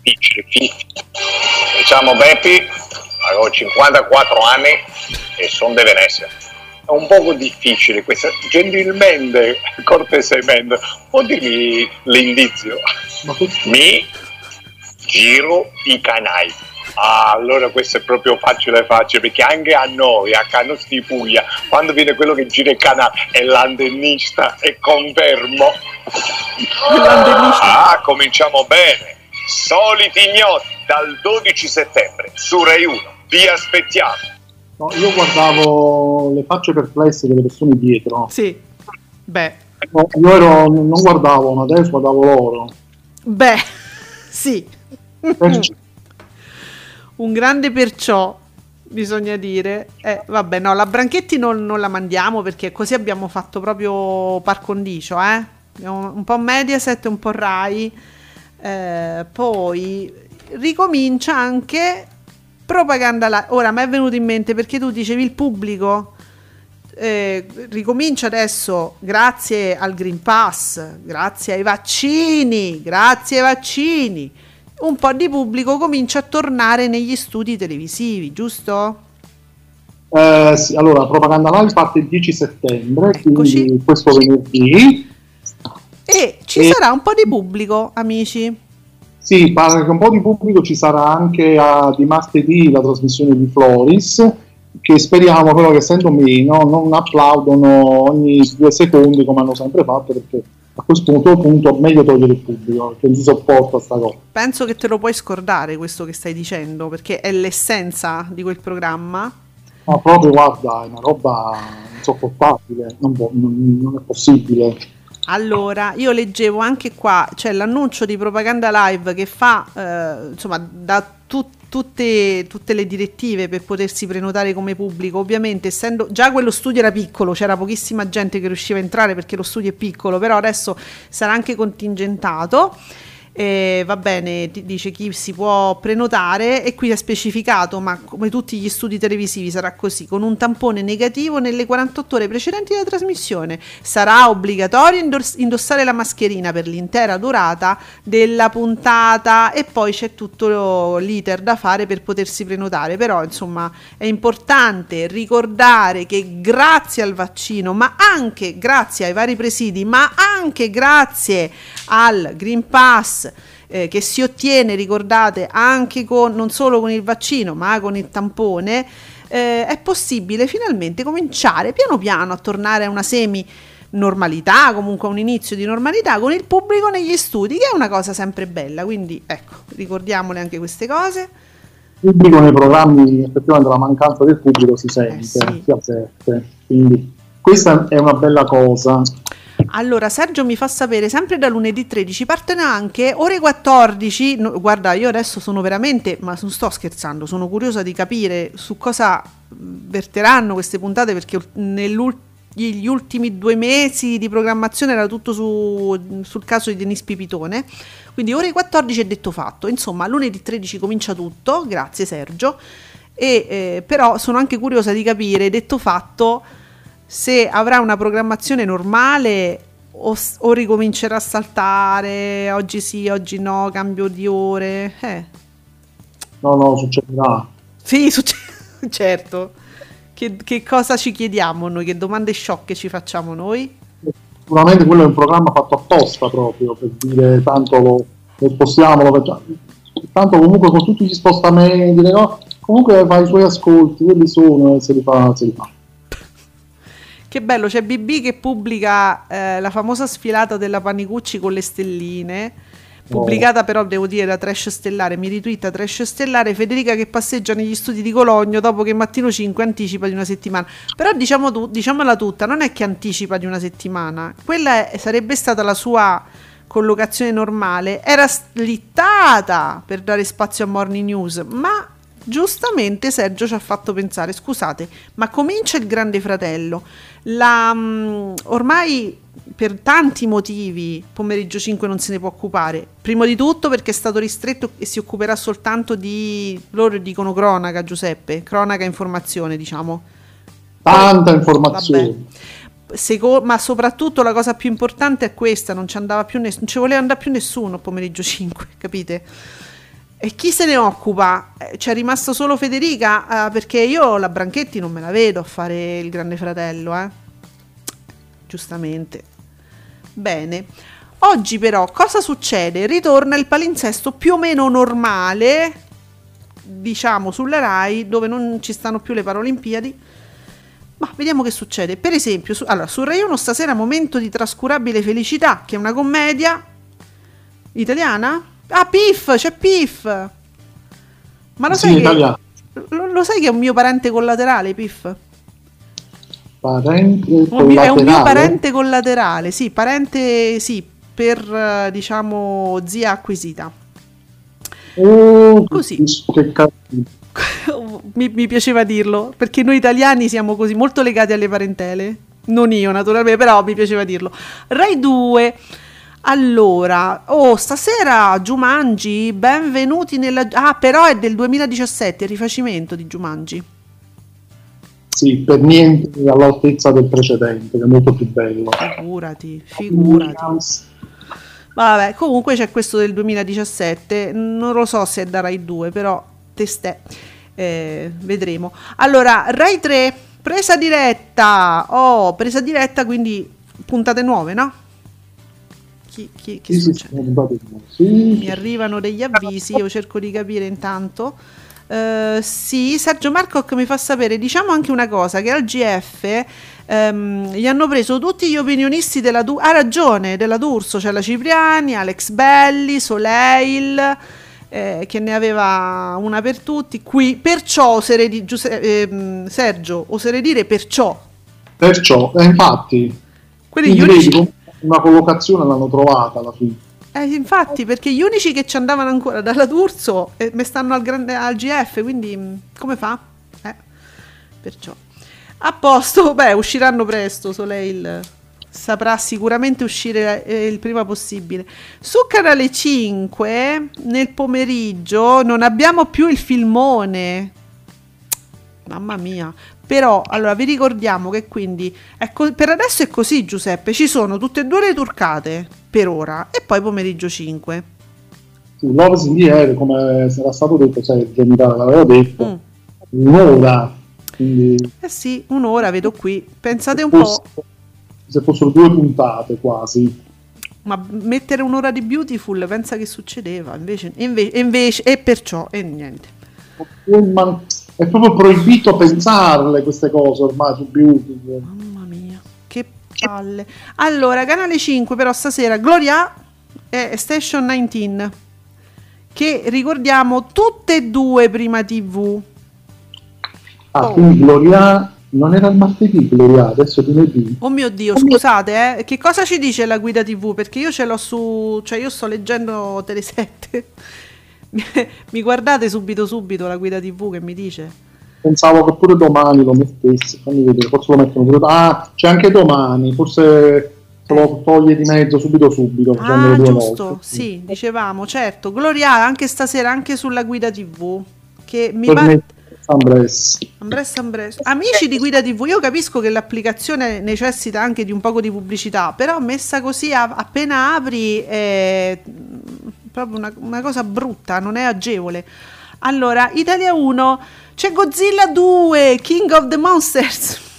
Diciamo Beppi, avevo 54 anni e sono di Venezia. È un poco difficile questa, gentilmente, cortesemente, può dirmi l'indizio? Mi giro i canali Ah, allora questo è proprio facile facile perché anche a noi, a Canos di Puglia, quando viene quello che gira il canale è l'antennista e confermo. Ah, cominciamo bene. Soliti ignoti dal 12 settembre su Rai 1. Vi aspettiamo. No, io guardavo le facce perplesse delle persone dietro. Sì. Beh. No, io ero, non guardavo, ma adesso guardavo loro. Beh, sì. Perciò. Un grande perciò, bisogna dire. Eh, vabbè, no, la Branchetti non, non la mandiamo perché così abbiamo fatto proprio par condicio, eh? Un po' Mediaset, un po' Rai. Eh, poi ricomincia anche propaganda live. Ora mi è venuto in mente perché tu dicevi il pubblico eh, ricomincia adesso grazie al Green Pass, grazie ai vaccini, grazie ai vaccini. Un po' di pubblico comincia a tornare negli studi televisivi, giusto? Eh, sì, allora, Propaganda Live parte il 10 settembre, Eccoci. quindi questo venerdì. E ci E- sarà un po' di pubblico, amici. Sì, pare che un po' di pubblico ci sarà anche a, di martedì la trasmissione di Floris, che speriamo però che essendo meno non applaudono ogni due secondi come hanno sempre fatto, perché a questo punto, punto meglio togliere il pubblico, perché non si sopporta sta cosa. Penso che te lo puoi scordare questo che stai dicendo, perché è l'essenza di quel programma. Ma proprio guarda, è una roba insopportabile, non, può- non- non è possibile. Allora, io leggevo anche qua, c'è l'annuncio di Propaganda Live che fa, eh, insomma, da tu- tutte, tutte le direttive per potersi prenotare come pubblico. Ovviamente, essendo già quello studio era piccolo, c'era pochissima gente che riusciva a entrare perché lo studio è piccolo, però adesso sarà anche contingentato. E va bene, dice chi si può prenotare e qui è specificato, ma come tutti gli studi televisivi sarà così, con un tampone negativo nelle 48 ore precedenti della trasmissione. Sarà obbligatorio indos- indossare la mascherina per l'intera durata della puntata e poi c'è tutto l'iter da fare per potersi prenotare, però insomma è importante ricordare che grazie al vaccino, ma anche grazie ai vari presidi, ma anche grazie al Green Pass eh, che si ottiene, ricordate, anche con non solo con il vaccino, ma con il tampone, eh, è possibile finalmente cominciare piano piano a tornare a una semi normalità, comunque a un inizio di normalità con il pubblico negli studi, che è una cosa sempre bella. Quindi ecco, ricordiamole anche queste cose. Il pubblico nei programmi, effettivamente la mancanza del pubblico si sente, Eh sì. si avverte, quindi questa è una bella cosa. Allora, Sergio mi fa sapere, sempre da lunedì 13, partono anche ore 14. no, guarda, io adesso sono veramente, ma non sto scherzando, sono curiosa di capire su cosa verteranno queste puntate perché negli ultimi due mesi di programmazione era tutto su- sul caso di Denis Pipitone. Quindi ore 14 è detto fatto. Insomma, lunedì 13 comincia tutto, grazie Sergio. E, eh, però sono anche curiosa di capire, detto fatto, se avrà una programmazione normale o, o ricomincerà a saltare, oggi sì, oggi no, cambio di ore. Eh, No, no, succederà. sì, succe- certo. Che, che cosa ci chiediamo noi? Che domande sciocche ci facciamo noi? Sicuramente quello è un programma fatto apposta proprio per dire tanto lo, lo spostiamo, lo facciamo. Tanto comunque con tutti gli spostamenti, cose, comunque fa i suoi ascolti, quelli sono e se li fa, se li fa. Che bello, c'è BB che pubblica eh, la famosa sfilata della Panicucci con le stelline. Pubblicata però, devo dire, da Trash Stellare, mi ritwitta Trash Stellare, Federica che passeggia negli studi di Cologno dopo che Mattino 5 anticipa di una settimana. Però diciamo tu, diciamola tutta, non è che anticipa di una settimana, quella è- sarebbe stata la sua collocazione normale, era slittata per dare spazio a Morning News, ma giustamente Sergio ci ha fatto pensare, scusate, ma comincia il Grande Fratello, la, mm, ormai per tanti motivi pomeriggio 5 non se ne può occupare, primo di tutto perché è stato ristretto e si occuperà soltanto di, loro dicono cronaca Giuseppe, cronaca informazione diciamo. Tanta informazione. Vabbè. Seco- ma soprattutto la cosa più importante è questa, non ci andava più nessuno, non ci voleva andare più nessuno pomeriggio 5, capite? E chi se ne occupa? Eh, C'è rimasta solo Federica, eh, perché io la Branchetti non me la vedo a fare il Grande Fratello, eh. Giustamente. Bene. Oggi però cosa succede? Ritorna il palinsesto più o meno normale, diciamo sulla Rai, dove non ci stanno più le Paralimpiadi. Ma vediamo che succede. Per esempio, su, allora, su Rai 1 stasera Momento di trascurabile felicità, che è una commedia italiana. Ah, Piff, c'è Piff. Ma lo Sì, sai che lo, lo sai che è un mio parente collaterale, Piff? Parente Un mio- è un mio collaterale. parente collaterale, sì, parente, sì, per diciamo zia acquisita. Oh, Così. Che cazzo. mi, mi piaceva dirlo perché noi italiani siamo così molto legati alle parentele. Non io, naturalmente, però mi piaceva dirlo. Rai 2. Allora, oh, stasera Jumanji, benvenuti nella... Ah, però è del 2017, il rifacimento di Jumanji. Sì, per niente all'altezza del precedente, che è molto più bello. Figurati, figurati. Vabbè, comunque c'è questo del 2017, non lo so se è da Rai 2, però testè, eh, vedremo. Allora, Rai 3, presa diretta, oh, presa diretta, quindi puntate nuove, no? Chi, chi, chi Sì, sì, Mi arrivano degli avvisi, io cerco di capire intanto. Eh, sì, Sergio Marcoc mi fa sapere, diciamo anche una cosa, che al GF ehm, gli hanno preso tutti gli opinionisti della D'Urso, ha ragione, della D'Urso, c'è la Cipriani, Alex Belli, Soleil, eh, che ne aveva una per tutti, qui, perciò, oserei di- Giuse- ehm, Sergio, oserei dire perciò, Perciò, eh, infatti, quelli gli quindi unici... una collocazione l'hanno trovata alla fine. Eh, infatti, perché gli unici che ci andavano ancora dalla D'Urso eh, me stanno al, grande, al GF, quindi mh, come fa? Eh, perciò. A posto, beh, usciranno presto, Soleil saprà sicuramente uscire eh, il prima possibile. Su Canale 5, nel pomeriggio, non abbiamo più il filmone. Mamma mia. Però, allora, vi ricordiamo che quindi, è co- per adesso è così Giuseppe, ci sono tutte e due le turcate, per ora, e poi pomeriggio 5. Sì, in the Air, come era stato detto, Sergio mi l'aveva detto, Mm. un'ora. Quindi Eh sì, un'ora vedo qui. Pensate un se po', fosse- se fossero due puntate quasi. ma mettere un'ora di Beautiful, pensa che succedeva, invece, invece, invece e perciò, e niente. È proprio proibito pensarle queste cose ormai su Beauty. Mamma mia, che palle. Allora, canale 5 però stasera Gloria e Station 19 che ricordiamo tutte e due prima TV. Ah, Oh. quindi Gloria non era il martedì Gloria, adesso lunedì. Oh mio Dio, scusate, eh, che cosa ci dice la guida TV? Perché io ce l'ho su, cioè io sto leggendo Telesette. mi guardate subito subito la guida TV che mi dice? Pensavo che pure domani lo mettesse, fammi vedere, forse lo mettono pure Ah, c'è anche domani, forse se lo toglie di mezzo subito subito, Ah, giusto, volte. sì, dicevamo, certo. Gloria anche stasera anche sulla guida TV che mi Ambress. Ambres, Ambres. Amici di Guida TV, io capisco che l'applicazione necessita anche di un poco di pubblicità, però messa così a- appena apri mm, proprio una, una cosa brutta, non è agevole. Allora, Italia 1, c'è Godzilla 2, King of the Monsters.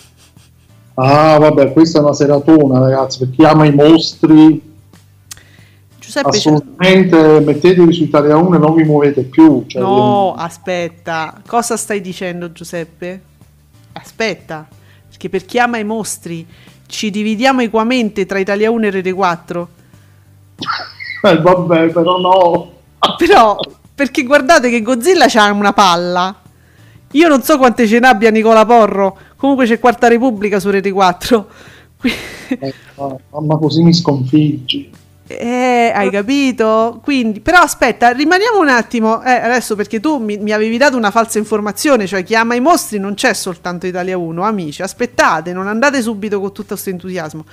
Ah, vabbè, questa è una seratona, ragazzi, per chi ama i mostri, Giuseppe, c'è- assolutamente mettetevi su Italia 1 e non vi muovete più. cioè, no, aspetta, cosa stai dicendo Giuseppe? Aspetta, perché per chi ama i mostri ci dividiamo equamente tra Italia 1 e Rete 4. eh, vabbè, però no. Però, perché guardate che Godzilla c'ha una palla. Io non so quante ce n'abbia Nicola Porro. Comunque c'è Quarta Repubblica su Rete 4. Qui- Eh, mamma, così mi sconfiggi. Eh, hai capito? Quindi, però aspetta, rimaniamo un attimo. Eh, adesso perché tu mi, mi avevi dato una falsa informazione, cioè chi ama i mostri non c'è soltanto Italia 1, amici. Aspettate, non andate subito con tutto questo entusiasmo.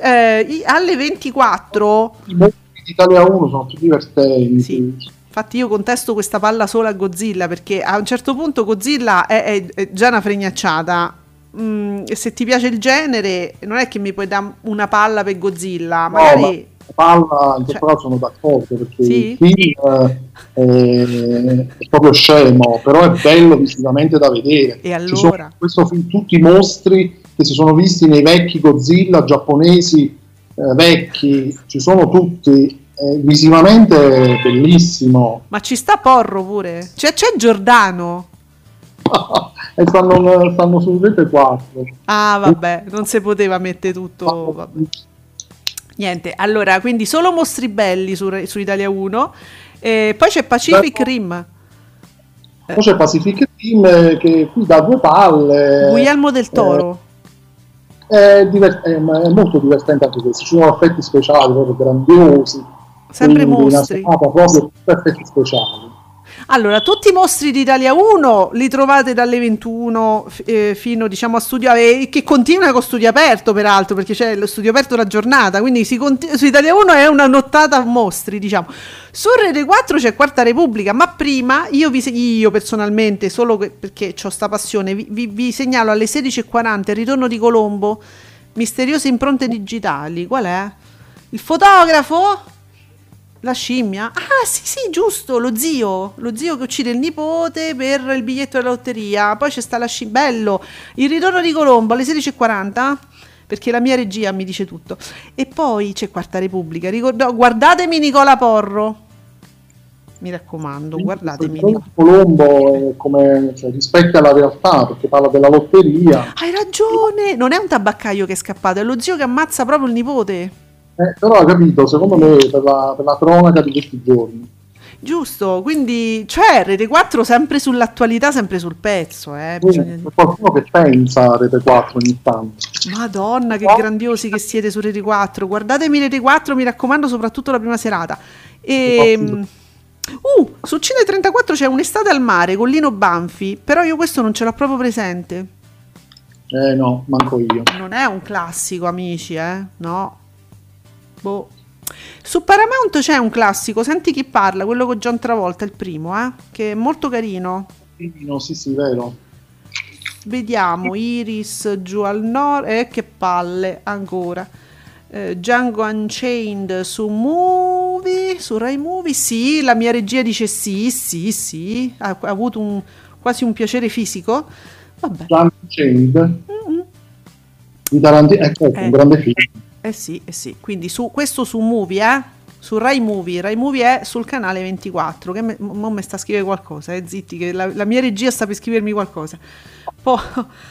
Eh, alle 24 I mostri di Italia 1 sono più divertenti. Sì. Infatti io contesto questa palla sola a Godzilla perché a un certo punto Godzilla è, è- è già una fregnacciata. Mm, se ti piace il genere, non è che mi puoi dare una palla per Godzilla, No, magari... ma la palla in questo Cioè- caso sono d'accordo perché Sì? il film eh, è proprio scemo, però è bello visivamente da vedere. E sono allora? in questo film tutti i mostri che si sono visti nei vecchi Godzilla giapponesi eh, vecchi, ci sono tutti. Eh, visivamente bellissimo Ma ci sta Porro pure. Cioè, c'è Giordano. e stanno, stanno su rete 4 Ah, vabbè, non si poteva mettere tutto. vabbè. Niente, allora, quindi solo mostri belli su, su Italia 1. E poi c'è Pacific Beh, Rim. poi c'è Pacific Rim eh, che qui dà due palle Guglielmo del Toro. È, diver- è, è, molto divertente anche questo, ci sono effetti speciali proprio grandiosi. Sempre mostri. proprio speciali. Allora, tutti i mostri d'Italia 1 li trovate dalle 21 eh, fino diciamo a studio eh, che continua con studio aperto peraltro perché c'è lo studio aperto la giornata, quindi conti- su Italia 1 è una nottata mostri, diciamo. Su Rete 4 c'è Quarta Repubblica, ma prima io, vi, io personalmente, solo perché ho sta passione, vi, vi, vi segnalo alle 16.40 il ritorno di Colombo, misteriose impronte digitali. Qual è? Il fotografo? La scimmia? Ah, sì, sì, giusto, lo zio, lo zio che uccide il nipote per il biglietto della lotteria. Poi c'è sta la scimmia, bello, il ritorno di Colombo alle 16.40 perché la mia regia mi dice tutto. E poi c'è Quarta Repubblica, Ricordo, guardatemi Nicola Porro. Mi raccomando, guardatemi. Colombo come, cioè, rispecchia la realtà perché parla della lotteria. Hai ragione, non è un tabaccaio che è scappato, è lo zio che ammazza proprio il nipote. Eh, però ha capito, secondo me, per la, per la cronaca di questi giorni. Giusto, quindi cioè Rete 4 sempre sull'attualità, sempre sul pezzo. Eh, bisogna... C'è qualcuno che pensa a Rete 4 ogni tanto. Madonna, che grandiosi che siete su Rete 4. Guardatemi Rete 4, mi raccomando, soprattutto la prima serata. E... Uh, su Cine 34 c'è un'estate al mare con Lino Banfi, però io questo non ce l'ho proprio presente. Eh no, manco io. Non è un classico, amici, eh? No. Boh. Su Paramount c'è un classico, Senti chi parla, quello con John Travolta, il primo, eh? che è molto carino. No, sì, sì, vero. Vediamo, Iris giù al nord, e eh, che palle ancora. Eh, Django Unchained su Movie, su Rai Movie, sì, la mia regia dice sì, sì, sì, ha, ha avuto un, quasi un piacere fisico. Vabbè. Django Unchained. Mm-hmm. Di Tarantino, ecco, eh. un grande film. Eh sì, eh sì. Quindi su, questo su Movie, eh? Su Rai Movie. Rai Movie è sul canale 24. Che me, mo mi sta a scrivere qualcosa, eh? Zitti, che la, la, mia regia sta per scrivermi qualcosa. Poi...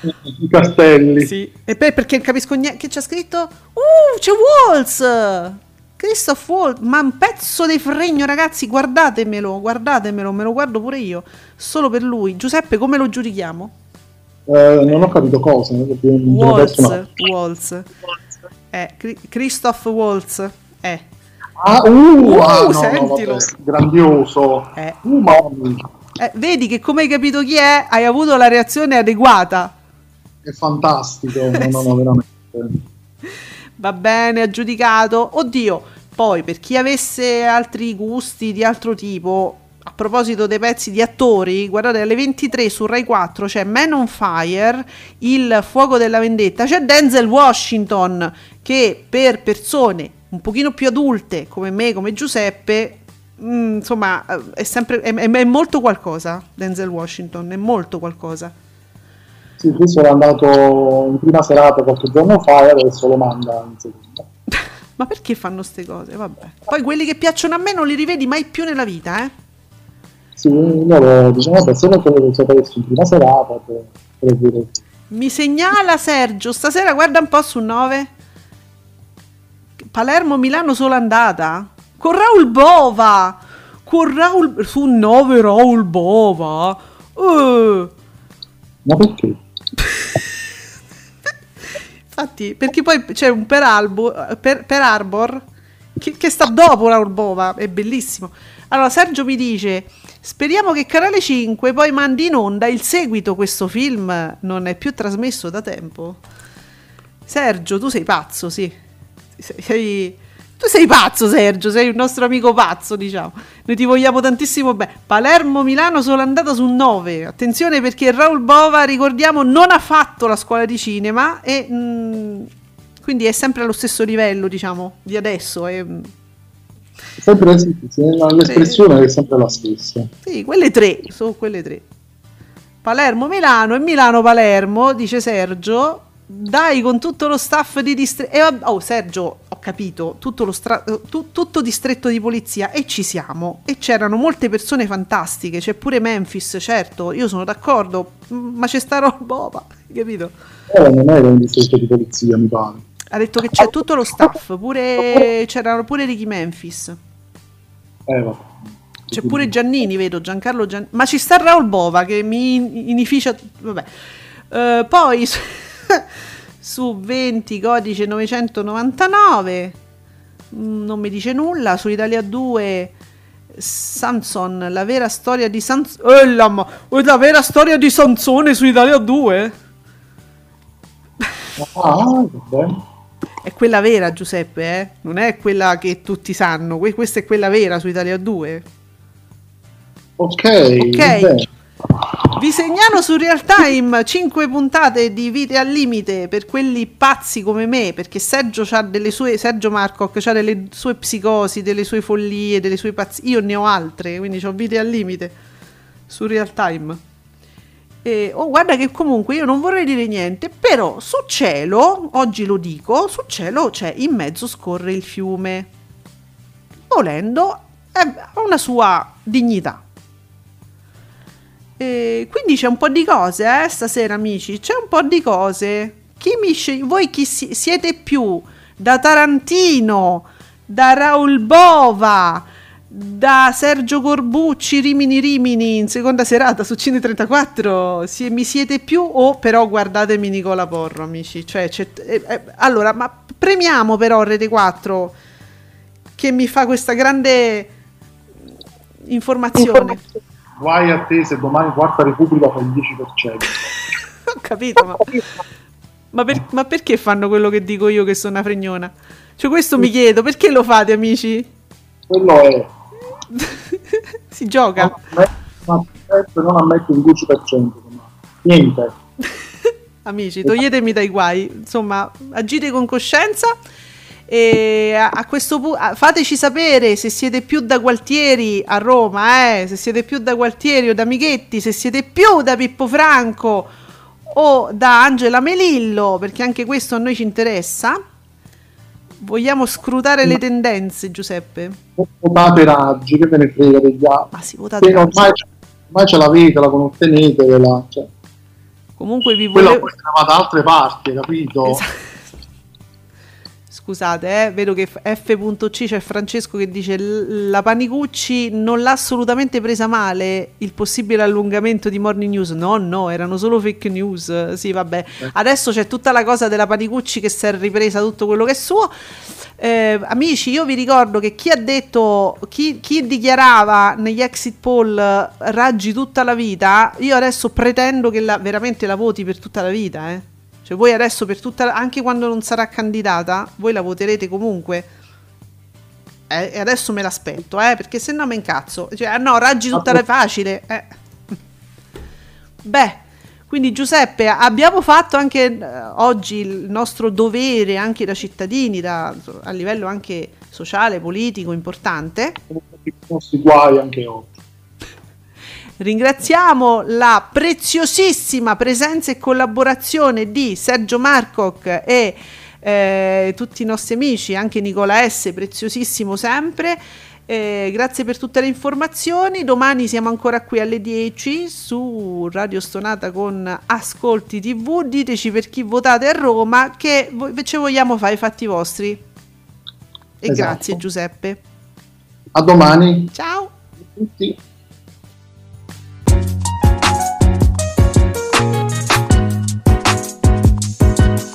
I castelli. Sì. E poi perché capisco niente. Che c'è scritto? Uh, c'è Waltz! Christoph Waltz, ma un pezzo di fregno, ragazzi. Guardatemelo, guardatemelo, me lo guardo pure io. Solo per lui. Giuseppe, come lo giudichiamo? Eh, non ho capito cosa. Waltz. Waltz è Christoph Waltz. È. Ah, uh, uh ah, no, sentilo. No, grandioso. Eh. Uh, eh, vedi che come hai capito chi è, hai avuto la reazione adeguata. È fantastico, no, no, no, veramente. Va bene, aggiudicato. Oddio, poi per chi avesse altri gusti di altro tipo, a proposito dei pezzi di attori, guardate alle 23 su Rai 4 c'è Man on Fire, Il fuoco della vendetta, c'è Denzel Washington che per persone un pochino più adulte come me, come Giuseppe, mh, mm, insomma è, sempre, è, è, molto qualcosa Denzel Washington, è molto qualcosa. Sì, questo era andato in prima serata qualche giorno fa e adesso lo manda in seconda. Ma perché fanno queste cose? Vabbè. Poi quelli che piacciono a me non li rivedi mai più nella vita, eh? Sì, loro diciamo che se non quello che sapete in prima serata per, per dire. Mi segnala Sergio, stasera guarda un po' su 9. Palermo-Milano solo andata? Con Raul Bova! Con Raul... Su 9 Raul Bova! Uh. Ma perché? Infatti, perché poi c'è un per, Albo, per, per Arbor che, che sta dopo Raul Bova, è bellissimo. Allora, Sergio mi dice Speriamo che Canale 5 poi mandi in onda il seguito. Questo film non è più trasmesso da tempo. Sergio, tu sei pazzo, sì. Sei, tu sei pazzo, Sergio. Sei un nostro amico pazzo, diciamo. Noi ti vogliamo tantissimo bene. Palermo-Milano solo andata su 9. Attenzione perché Raul Bova, ricordiamo, non ha fatto la scuola di cinema e. Mh, mm, quindi è sempre allo stesso livello, diciamo, di adesso. È, Sempre sì, l'espressione è sempre la stessa. Sì, quelle tre, sono quelle tre. Palermo-Milano e Milano-Palermo, dice Sergio. Dai, con tutto lo staff di distretto. oh, Sergio, ho capito, tutto, lo stra- tu- tutto distretto di polizia e ci siamo. E c'erano molte persone fantastiche. C'è pure Memphis, certo, io sono d'accordo, ma c'è sta roba, capito? Eh, non era un distretto di polizia, mi pare. Ha detto che c'è tutto lo staff, pure, c'erano pure Ricky Memphis. Eh, C'è pure Giannini, vedo, Giancarlo Giannini. Ma ci sta Raul Bova che mi inificia... Vabbè. Uh, poi su 20 codice 999 mm, non mi dice nulla su Italia 2 Samson la vera storia di Sansone eh, la, la vera storia di Sansone su Italia 2 ah, è quella vera Giuseppe eh? non è quella che tutti sanno questa è quella vera su Italia 2 ok ok vi segnalo su Real Time 5 puntate di Vite al limite per quelli pazzi come me, perché Sergio, ha delle sue, Sergio Marcoc ha delle sue psicosi, delle sue follie, delle sue pazzie. Io ne ho altre, quindi ho Vite al limite su Real Time. E, oh, guarda che comunque io non vorrei dire niente, però su cielo, oggi lo dico, su cielo c'è in mezzo scorre il fiume. Volendo, ha una sua dignità e quindi c'è un po' di cose, eh, stasera amici, c'è un po' di cose. Chi mi sceglie, voi chi si- siete più? Da Tarantino, da Raul Bova, da Sergio Corbucci, Rimini Rimini, in seconda serata su Cine 34, si- mi siete più o però guardatemi Nicola Porro, amici. Cioè, eh, eh, allora, ma premiamo però Rete 4 che mi fa questa grande informazione. informazione guai a te se domani Quarta Repubblica fa il 10%. Ho capito, ma, ma, per, ma, perché fanno quello che dico io che sono una fregnona? Cioè questo mi chiedo, perché lo fate amici? Quello è... si gioca. Non ammette, non ammette un 10%, niente. amici, toglietemi dai guai, insomma, agite con coscienza e a, a questo punto fateci sapere se siete più da Gualtieri a Roma, eh? se siete più da Gualtieri o da Michetti, se siete più da Pippo Franco o da Angela Melillo, perché anche questo a noi ci interessa. Vogliamo scrutare le tendenze, Giuseppe? Votate Raggi, che ve ne frega degli altri. Ma sì, votate Raggi. Ormai, ormai ce l'avete, la conoscenete. La, cioè. Comunque vi volevo... Quella poi da altre parti, capito? Esatto scusate, eh, vedo che F.C c'è Francesco che dice la Panicucci non l'ha assolutamente presa male il possibile allungamento di Morning News. No, no, erano solo fake news. Sì, vabbè. Eh. Adesso c'è tutta la cosa della Panicucci che si è ripresa tutto quello che è suo. Eh, amici, io vi ricordo che chi ha detto, chi, chi, dichiarava negli exit poll raggi tutta la vita, io adesso pretendo che la, veramente la voti per tutta la vita, eh. Cioè voi adesso per tutta, anche quando non sarà candidata, voi la voterete comunque. Eh, e adesso me l'aspetto, eh, perché se no me incazzo. Cioè, no, raggi tutta la facile. Eh. Beh, quindi Giuseppe, abbiamo fatto anche eh, oggi il nostro dovere anche da cittadini, da, a livello anche sociale, politico, importante. I nostri guai anche oggi. Ringraziamo la preziosissima presenza e collaborazione di Sergio Marcoc e eh, tutti i nostri amici, anche Nicola S, preziosissimo sempre. Eh, grazie per tutte le informazioni. Domani siamo ancora qui alle 10 su Radio Stonata con Ascolti TV. Diteci per chi votate a Roma che ci vogliamo fare i fatti vostri. E esatto. grazie Giuseppe. A domani. Ciao. Tutti.